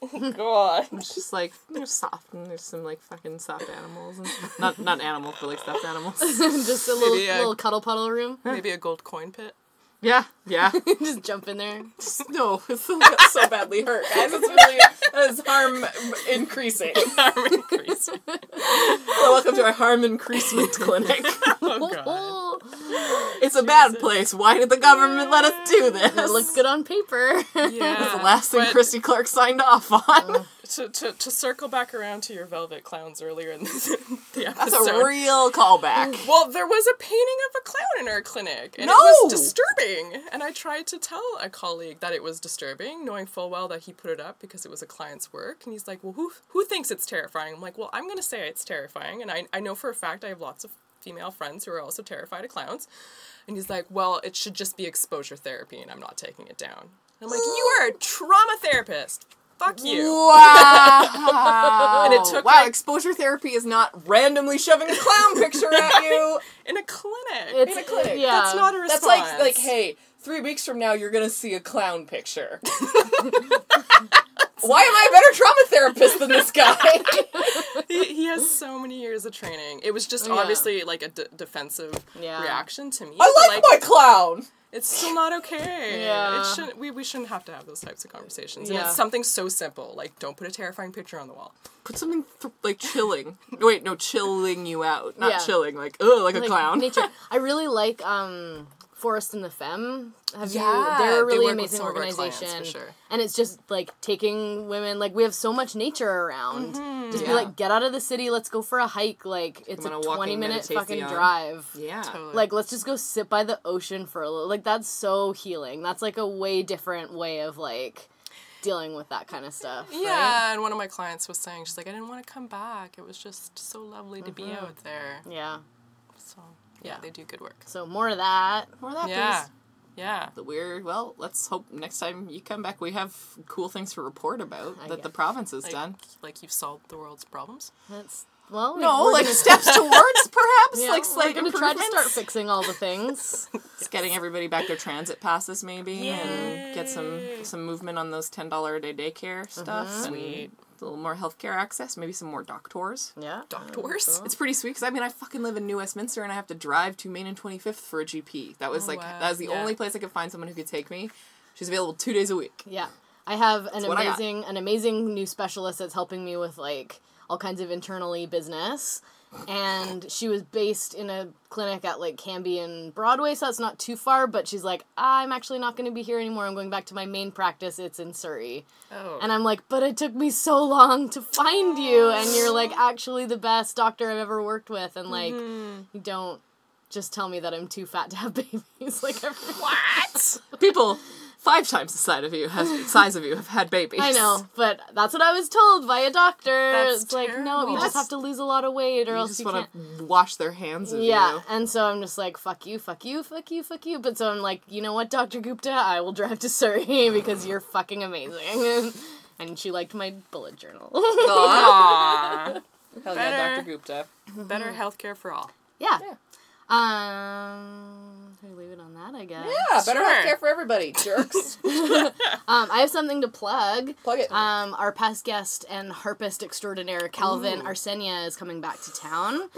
oh god. It's just like there's soft and there's some like fucking soft animals and not not animals but like stuffed animals. [LAUGHS] just a little a- little cuddle puddle room. Maybe a gold coin pit. Yeah, yeah. [LAUGHS] just jump in there. no, [LAUGHS] it's so, badly hurt, guys. It's really it's harm increasing. [LAUGHS] Harm increasing. well, welcome to our harm increasement clinic. Oh god. It's a bad place. Why did the government let us do this? it looks good on paper. Yeah. The last thing but Christy Clark signed off on. To, to, to circle back around to your velvet clowns earlier in the, [LAUGHS] the episode. That's a real callback. Well, there was a painting of a clown in our clinic, and it was disturbing. And I tried to tell a colleague that it was disturbing, knowing full well that he put it up because it was a client's work. And he's like, "Well, who who thinks it's terrifying?" I'm like, "Well, I'm gonna say it's terrifying, and I I know for a fact I have lots of female friends who are also terrified of clowns." And he's like, "Well, it should just be exposure therapy, and I'm not taking it down." I'm like, [GASPS] "You are a trauma therapist. Fuck you." Wow. [LAUGHS] And it took, wow, like- exposure therapy is not randomly shoving a clown picture at [LAUGHS] you. In a clinic. It's In a clinic. Yeah. That's not a response. That's like like, hey, three weeks from now you're gonna see a clown picture. [LAUGHS] [LAUGHS] Why am I a better trauma therapist than this guy? [LAUGHS] [LAUGHS] he, he has so many years of training. It was just Yeah. obviously like a d- defensive Yeah. reaction to me. I but, like my clown. It's still not okay. Yeah. It shouldn't. We, we shouldn't have to have those types of conversations. And Yeah. it's something so simple. Like, don't put a terrifying picture on the wall. Put something th- like chilling. Wait, no, chilling you out, not Yeah. chilling. Like, ugh, like a clown. nature. I really like um Forest and the Femme. Have Yeah, you? They're a really work with amazing some of our clients, for organization, sure. and it's just like taking women. Like we have so much nature around. Mm-hmm. Just be like, get out of the city. Let's go for a hike. Like it's on a a twenty minute fucking meditation. drive. Yeah. Totally. Like let's just go sit by the ocean for a little. Like that's so healing. That's like a way different way of like dealing with that kind of stuff. Yeah, Right? and one of my clients was saying, she's like, I didn't want to come back. It was just so lovely to be out there. Yeah. So, yeah, they do good work. So more of that. More of that, Yeah. please. Yeah. That we're well. Let's hope next time you come back, we have cool things to report about I that the province has Like, done. like you've solved the world's problems. That's well. No, like gonna- steps [LAUGHS] towards perhaps yeah, like slight we're gonna try to start fixing all the things. [LAUGHS] Just getting everybody back their transit passes maybe and get some some movement on those ten dollar a day daycare stuff. Uh-huh. and Sweet. A little more healthcare access, maybe some more doctors. yeah. Doctors? It's pretty sweet because I mean I fucking live in New Westminster and I have to drive to Main and Twenty Fifth for a GP. That was Oh, like wow. that was the Yeah. only place I could find someone who could take me. She's available two days a week. Yeah. I have an what I got. amazing an amazing new specialist that's helping me with like all kinds of internally business. And she was based in a clinic at like Cambie and Broadway, so that's not too far, but she's like, I'm actually not gonna be here anymore. I'm going back to my main practice. It's in Surrey. Oh. And I'm like, but it took me so long to find you, and you're like actually the best doctor I've ever worked with, and like, mm-hmm. you don't just tell me that I'm too fat to have [LAUGHS] babies. like. What? [LAUGHS] People five times the size of you have size of you have had babies. I know, but that's what I was told by a doctor. That's it's like, no, terrible. you just have to lose a lot of weight, or You else just you want can't. to wash their hands of Yeah, you. and so I'm just like, fuck you, fuck you, fuck you, fuck you. But so I'm like, you know what, Dr. Gupta, I will drive to Surrey [LAUGHS] because you're fucking amazing. [LAUGHS] and she liked my bullet journal. Aw. [LAUGHS] Hell yeah, Better. Dr. Gupta. Better healthcare for all. yeah. Yeah. Um, can we leave it on that, I guess. Yeah, better Sure. healthcare for everybody, jerks. [LAUGHS] Um, I have something to plug. Plug it. Um, our past guest and harpist extraordinaire Calvin Arsenia is coming back to town.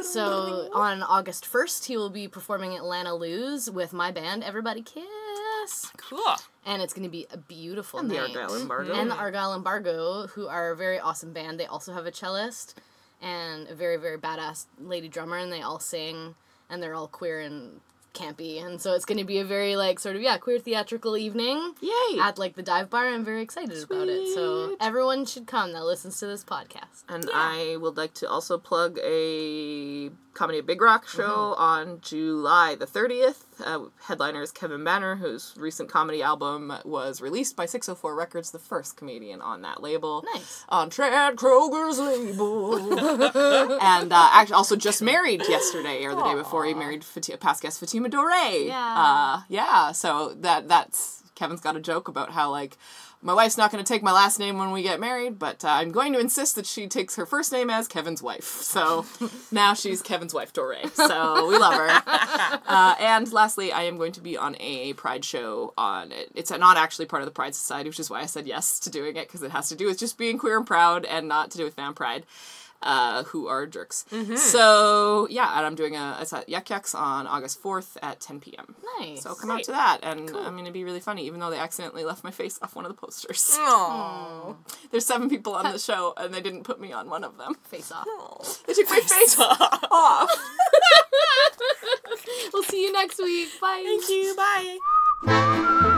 So on August 1st, he will be performing at Lana Lou's with my band, Everybody Kiss. Cool. And it's going to be a beautiful And the night. Argyle Embargo. And the Argyle Embargo, who are a very awesome band. They also have a cellist and a very, very badass lady drummer, and they all sing, and they're all queer and campy. And so it's going to be a very, like, sort of, yeah, queer theatrical evening Yay! at, like, the dive bar. I'm very excited about it. So everyone should come that listens to this podcast. And I would like to also plug a Comedy Big Rock show on July the 30th. Uh, headliner is Kevin Banner, whose recent comedy album was released by 604 Records, the first comedian on that label. Nice. On Chad Kroeger's label. [LAUGHS] and uh, actually also just married yesterday or the day before. He married Fati- past guest Fatima Dore. Yeah. Uh, yeah, so that that's Kevin's got a joke about how like my wife's not going to take my last name when we get married, but uh, I'm going to insist that she takes her first name as Kevin's wife. So [LAUGHS] now she's Kevin's wife, Dore. So we love her. [LAUGHS] Uh, and lastly, I am going to be on a Pride show on it. It's not actually part of the Pride Society, which is why I said yes to doing it because it has to do with just being queer and proud and not to do with Van Pride. Uh, who are jerks. So, yeah, and I'm doing a, it's at Yuk Yuk's on August 4th at 10 p.m. Nice. So come out to that, and I'm gonna be really funny, even though they accidentally left my face off one of the posters. Aww. [LAUGHS] There's seven people on the show, and they didn't put me on one of them. Face off. [LAUGHS] They took my face [LAUGHS] off. we'll see you next week. Bye. Thank you. Bye.